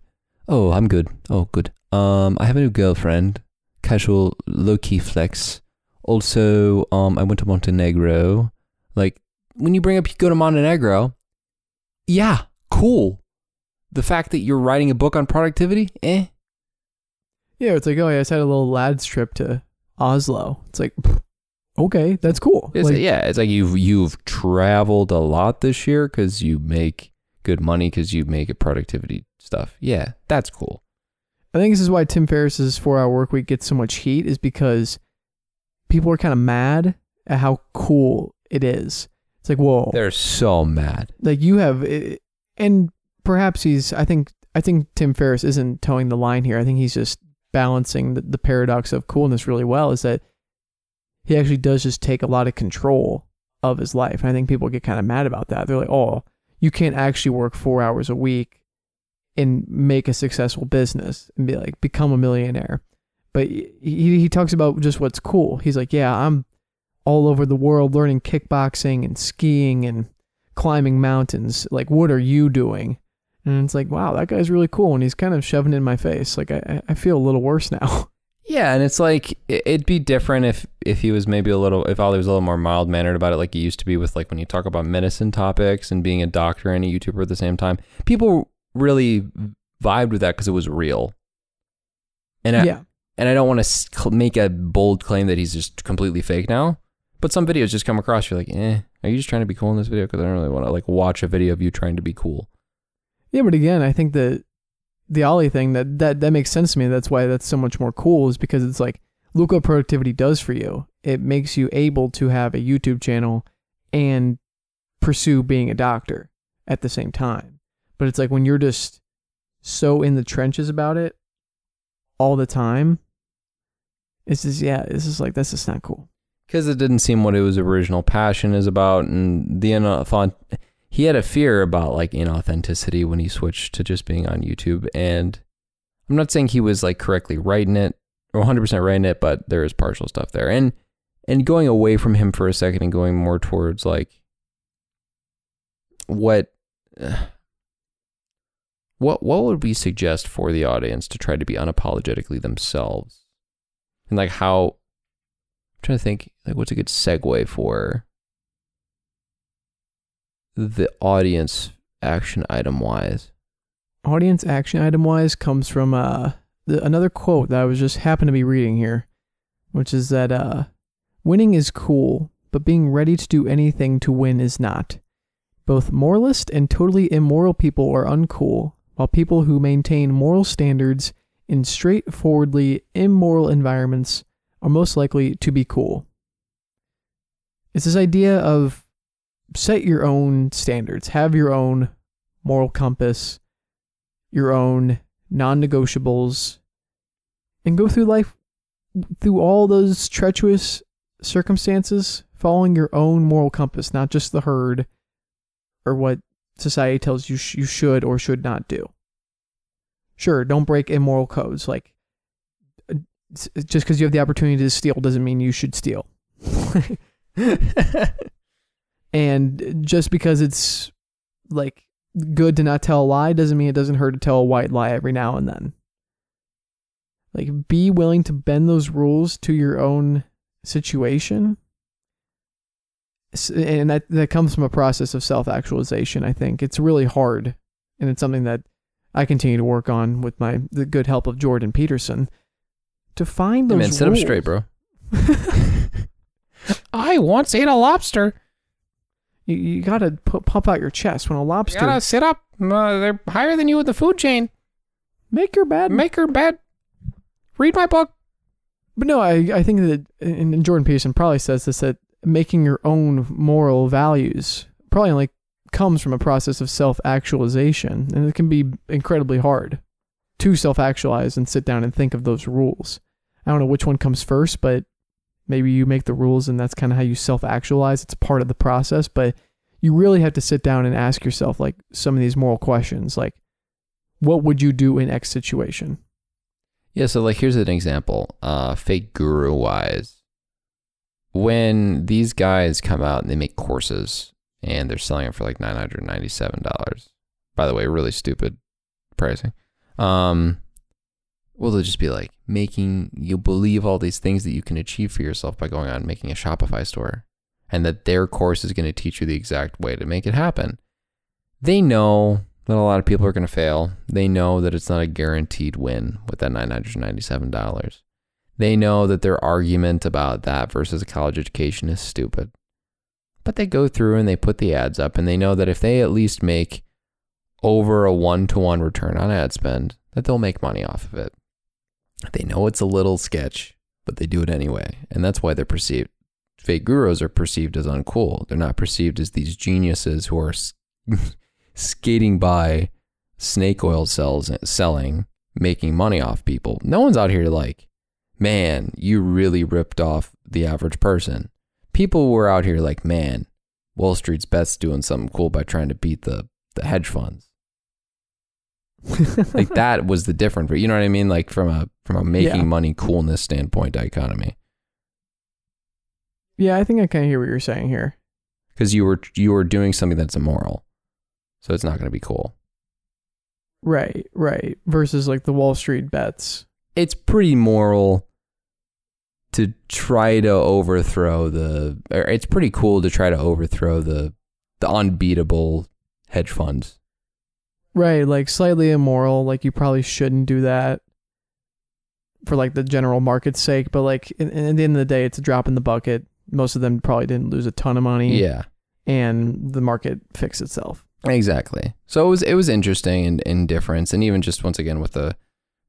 Oh, I'm good. Oh, good. Um, I have a new girlfriend. Casual, low key flex. Also, um, I went to Montenegro. Like, when you bring up you go to Montenegro, yeah, cool. The fact that you're writing a book on productivity, eh? Yeah, it's like, oh yeah, I just had a little lads trip to Oslo. It's like, okay, that's cool. It's, Like, yeah, it's like you've you've traveled a lot this year because you make good money because you make it productivity stuff. Yeah, that's cool. I think this is why Tim Ferriss's four hour work week gets so much heat is because people are kind of mad at how cool it is. It's like, whoa, They're so mad. like you have, eh, and perhaps he's. I think I think Tim Ferriss isn't toeing the line here. I think he's just balancing the, the paradox of coolness really well. Is that he actually does just take a lot of control of his life. And I think people get kind of mad about that. They're like, oh, you can't actually work four hours a week and make a successful business and be like become a millionaire. But he he talks about just what's cool. He's like, yeah, I'm all over the world learning kickboxing and skiing and climbing mountains. Like, what are you doing? And it's like, wow, that guy's really cool. And he's kind of shoving it in my face. Like, I, I feel a little worse now. Yeah, and it's like it- it'd be different if if he was maybe a little if Ollie was a little more mild mannered about it, like he used to be with like when you talk about medicine topics and being a doctor and a YouTuber at the same time. People really vibed with that because it was real. And I, yeah. and I don't want to make a bold claim that he's just completely fake now. But some videos just come across, you're like, eh, are you just trying to be cool in this video? Because I don't really want to like watch a video of you trying to be cool. Yeah, but again, I think that the Ollie thing that, that that makes sense to me. That's why that's so much more cool is because it's like look what productivity does for you. It makes you able to have a YouTube channel and pursue being a doctor at the same time. But it's like when you're just so in the trenches about it all the time, it's just yeah, it's just like that's just not cool. because it didn't seem what it was original passion is about and the he had a fear about like inauthenticity when he switched to just being on youtube and i'm not saying he was like correctly writing it or 100% writing it but there is partial stuff there and and going away from him for a second and going more towards like what what what would we suggest for the audience to try to be unapologetically themselves? And like how I'm trying to think like what's a good segue for the audience action item wise. audience action item wise comes from uh the, another quote that I was just happened to be reading here, which is that uh winning is cool, but being ready to do anything to win is not. Both moralist and totally immoral people are uncool, while people who maintain moral standards in straightforwardly immoral environments are most likely to be cool. It's this idea of set your own standards, have your own moral compass, your own non negotiables, and go through life through all those treacherous circumstances, following your own moral compass, not just the herd or what society tells you sh- you should or should not do. Sure, don't break immoral codes. Like, uh, just because you have the opportunity to steal doesn't mean you should steal. and just because it's like good to not tell a lie doesn't mean it doesn't hurt to tell a white lie every now and then. Like, be willing to bend those rules to your own situation and that that comes from a process of self actualization. I think it's really hard, and it's something that I continue to work on with my the good help of Jordan Peterson to find Hey, those. man, sit up rules. straight, bro. I once ate a lobster. You, you gotta pu- pump out your chest when a lobster. You gotta sit up. Uh, they're higher than you in the food chain. make your bed. Make your bed. Read my book. But no, I, I think that, and Jordan Peterson probably says this, that making your own moral values probably only comes from a process of self actualization. And it can be incredibly hard to self actualize and sit down and think of those rules. I don't know which one comes first, but maybe you make the rules and that's kind of how you self actualize. It's part of the process, but you really have to sit down and ask yourself, like, some of these moral questions, like, what would you do in X situation? Yeah, so like here's an example, uh, fake guru wise. When these guys come out and they make courses and they're selling them for like nine hundred ninety seven dollars. By the way, really stupid pricing. Um well they'll just be like making you believe all these things that you can achieve for yourself by going out and making a Shopify store. And that their course is going to teach you the exact way to make it happen. They know that a lot of people are going to fail. They know that it's not a guaranteed win with that $997. They know that their argument about that versus a college education is stupid. But they go through and they put the ads up and they know that if they at least make over a one to one return on ad spend, that they'll make money off of it. They know it's a little sketch, but they do it anyway. And that's why they're perceived. Fake gurus are perceived as uncool. They're not perceived as these geniuses who are skating by snake oil cells selling, making money off people. No one's out here like, man, you really ripped off the average person. People were out here like, man, Wall Street's Beth's doing something cool by trying to beat the, the hedge funds. Like that was the difference. You know what I mean? Like from a from a making Yeah. money coolness standpoint dichotomy. Yeah, I think I kind of hear what you're saying here. Because you were you were doing something that's immoral. So it's not gonna be cool. Right, right. Versus like the Wall Street bets. it's pretty moral to try to overthrow the or it's pretty cool to try to overthrow the the unbeatable hedge funds. Right, like slightly immoral. Like you probably shouldn't do that for like the general market's sake. But like, in, in the end of the day, it's a drop in the bucket. Most of them probably didn't lose a ton of money. Yeah. and the market fixed itself. Exactly. So it was it was interesting and in difference and even just once again with the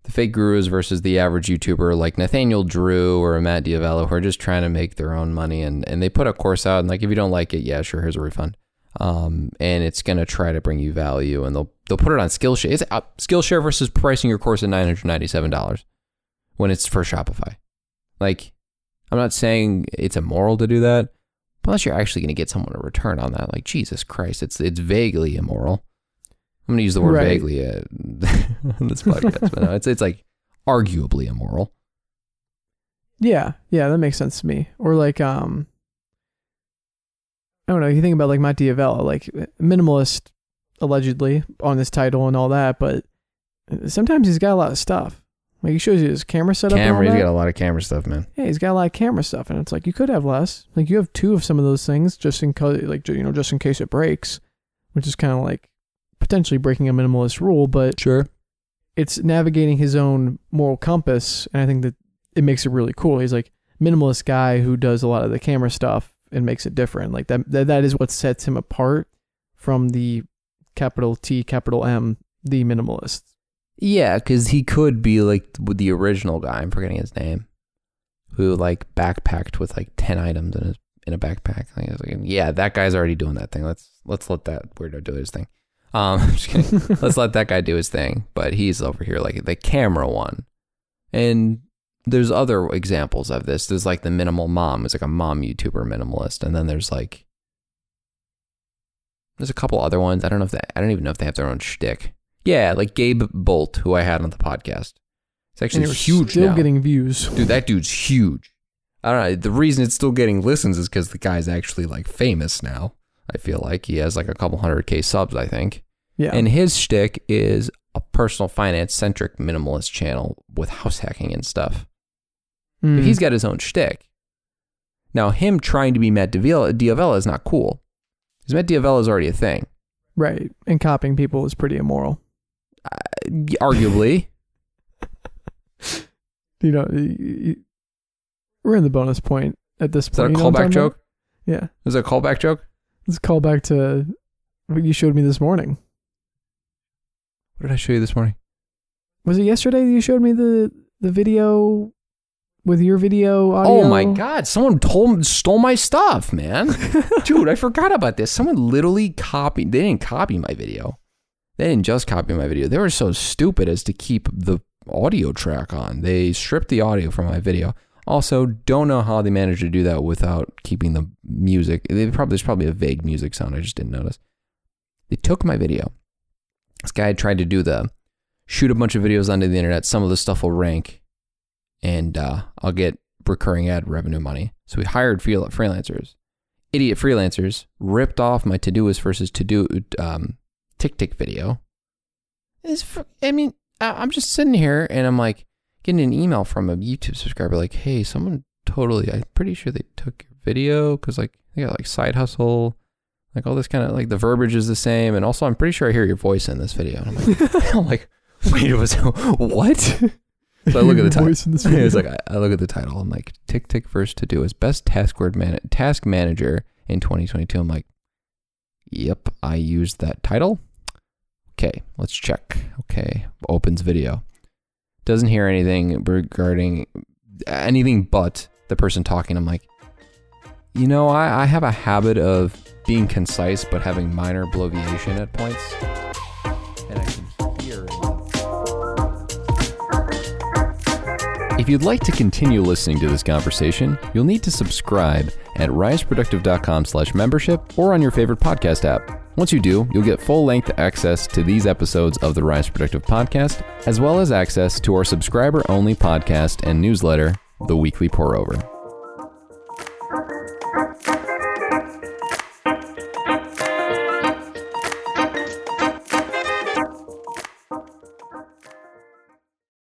the fake gurus versus the average YouTuber like Nathaniel Drew or Matt D'Avella who are just trying to make their own money and, and they put a course out and like if you don't like it, yeah, sure, here's a refund. Um, and it's gonna try to bring you value and they'll they'll put it on Skillshare. It's uh, Skillshare versus pricing your course at nine hundred ninety seven dollars when it's for Shopify. Like, I'm not saying it's immoral to do that, unless you're actually gonna get someone a return on that. Like Jesus Christ, it's it's vaguely immoral. I'm gonna use the word Right. vaguely uh, on this podcast, but no, it's it's like arguably immoral. Yeah, yeah, that makes sense to me. Or like, um, I don't know. You think about like Matt D'Avella, like minimalist, allegedly on this title and all that, but sometimes he's got a lot of stuff. Like he shows you his camera setup. and all Camera, he's that. got a lot of camera stuff, man. yeah, he's got a lot of camera stuff, and it's like you could have less. Like you have two of some of those things, just in case, like you know, just in case it breaks, which is kind of like potentially breaking a minimalist rule, but Sure. it's navigating his own moral compass, and I think that it makes it really cool. He's like minimalist guy who does a lot of the camera stuff and makes it different. Like that, that, that is what sets him apart from the capital T, capital M, the minimalist. Yeah, because he could be like with the original guy. I'm forgetting his name, who like backpacked with like ten items in his in a backpack. Like, like, yeah, that guy's already doing that thing. Let's let's let that weirdo do his thing. Um, I'm just kidding. let's let that guy do his thing. But he's over here like the camera one, and there's other examples of this. There's like the minimal mom. It's like a mom YouTuber minimalist, and then there's like there's a couple other ones. I don't know if that. I don't even know if they have their own shtick. Yeah, like Gabe Bult, who I had on the podcast. It's actually you're huge Still now. getting views. Dude, that dude's huge. I don't know. The reason it's still getting listens is because the guy's actually like famous now. I feel like he has like a couple hundred K subs, I think. Yeah. And his shtick is a personal finance centric minimalist channel with house hacking and stuff. Mm. He's got his own shtick. Now, him trying to be Matt D'Avella, D'Avella is not cool. Because Matt D'Avella is already a thing. Right. And copying people is pretty immoral. Arguably. You know, we're in the bonus point at this point. Is that a point. you know what I'm callback talking about? joke? Yeah. Is that a callback joke? Let's call back to what you showed me this morning. What did I show you this morning? Was it yesterday you showed me the the video with your video audio? Oh my god, someone told stole my stuff, man. Dude, I forgot about this. Someone literally copied they didn't copy my video. They didn't just copy my video. They were so stupid as to keep the audio track on. They stripped the audio from my video. Also, don't know how they managed to do that without keeping the music. They probably there's probably a vague music sound. I just didn't notice. They took my video. This guy tried to do the shoot a bunch of videos onto the internet. Some of the stuff will rank, and uh, I'll get recurring ad revenue money. So we hired freelancers. Idiot freelancers ripped off my Todoist versus To Do um, Tick Tick video. It's, I mean, I'm just sitting here and I'm like getting an email from a YouTube subscriber like, "Hey, someone totally. I'm pretty sure they took your video because like they got like side hustle." Like all this kind of like the verbiage is the same, and also I'm pretty sure I hear your voice in this video. And I'm like, I'm like, wait, it was what? So I look at the title. Voice in this It was like I, I look at the title. I'm like Tick Tick first to do as best task word man task manager in 2022. I'm like, yep, I used that title. Okay, let's check. Okay, opens video. Doesn't hear anything regarding anything but the person talking. I'm like, you know, I, I have a habit of being concise but having minor bloviation at points, If you'd like to continue listening to this conversation, you'll need to subscribe at riseproductive.com slash membership or on your favorite podcast app. Once you do, you'll get full-length access to these episodes of the Rise Productive podcast, as well as access to our subscriber-only podcast and newsletter, The Weekly Pour Over.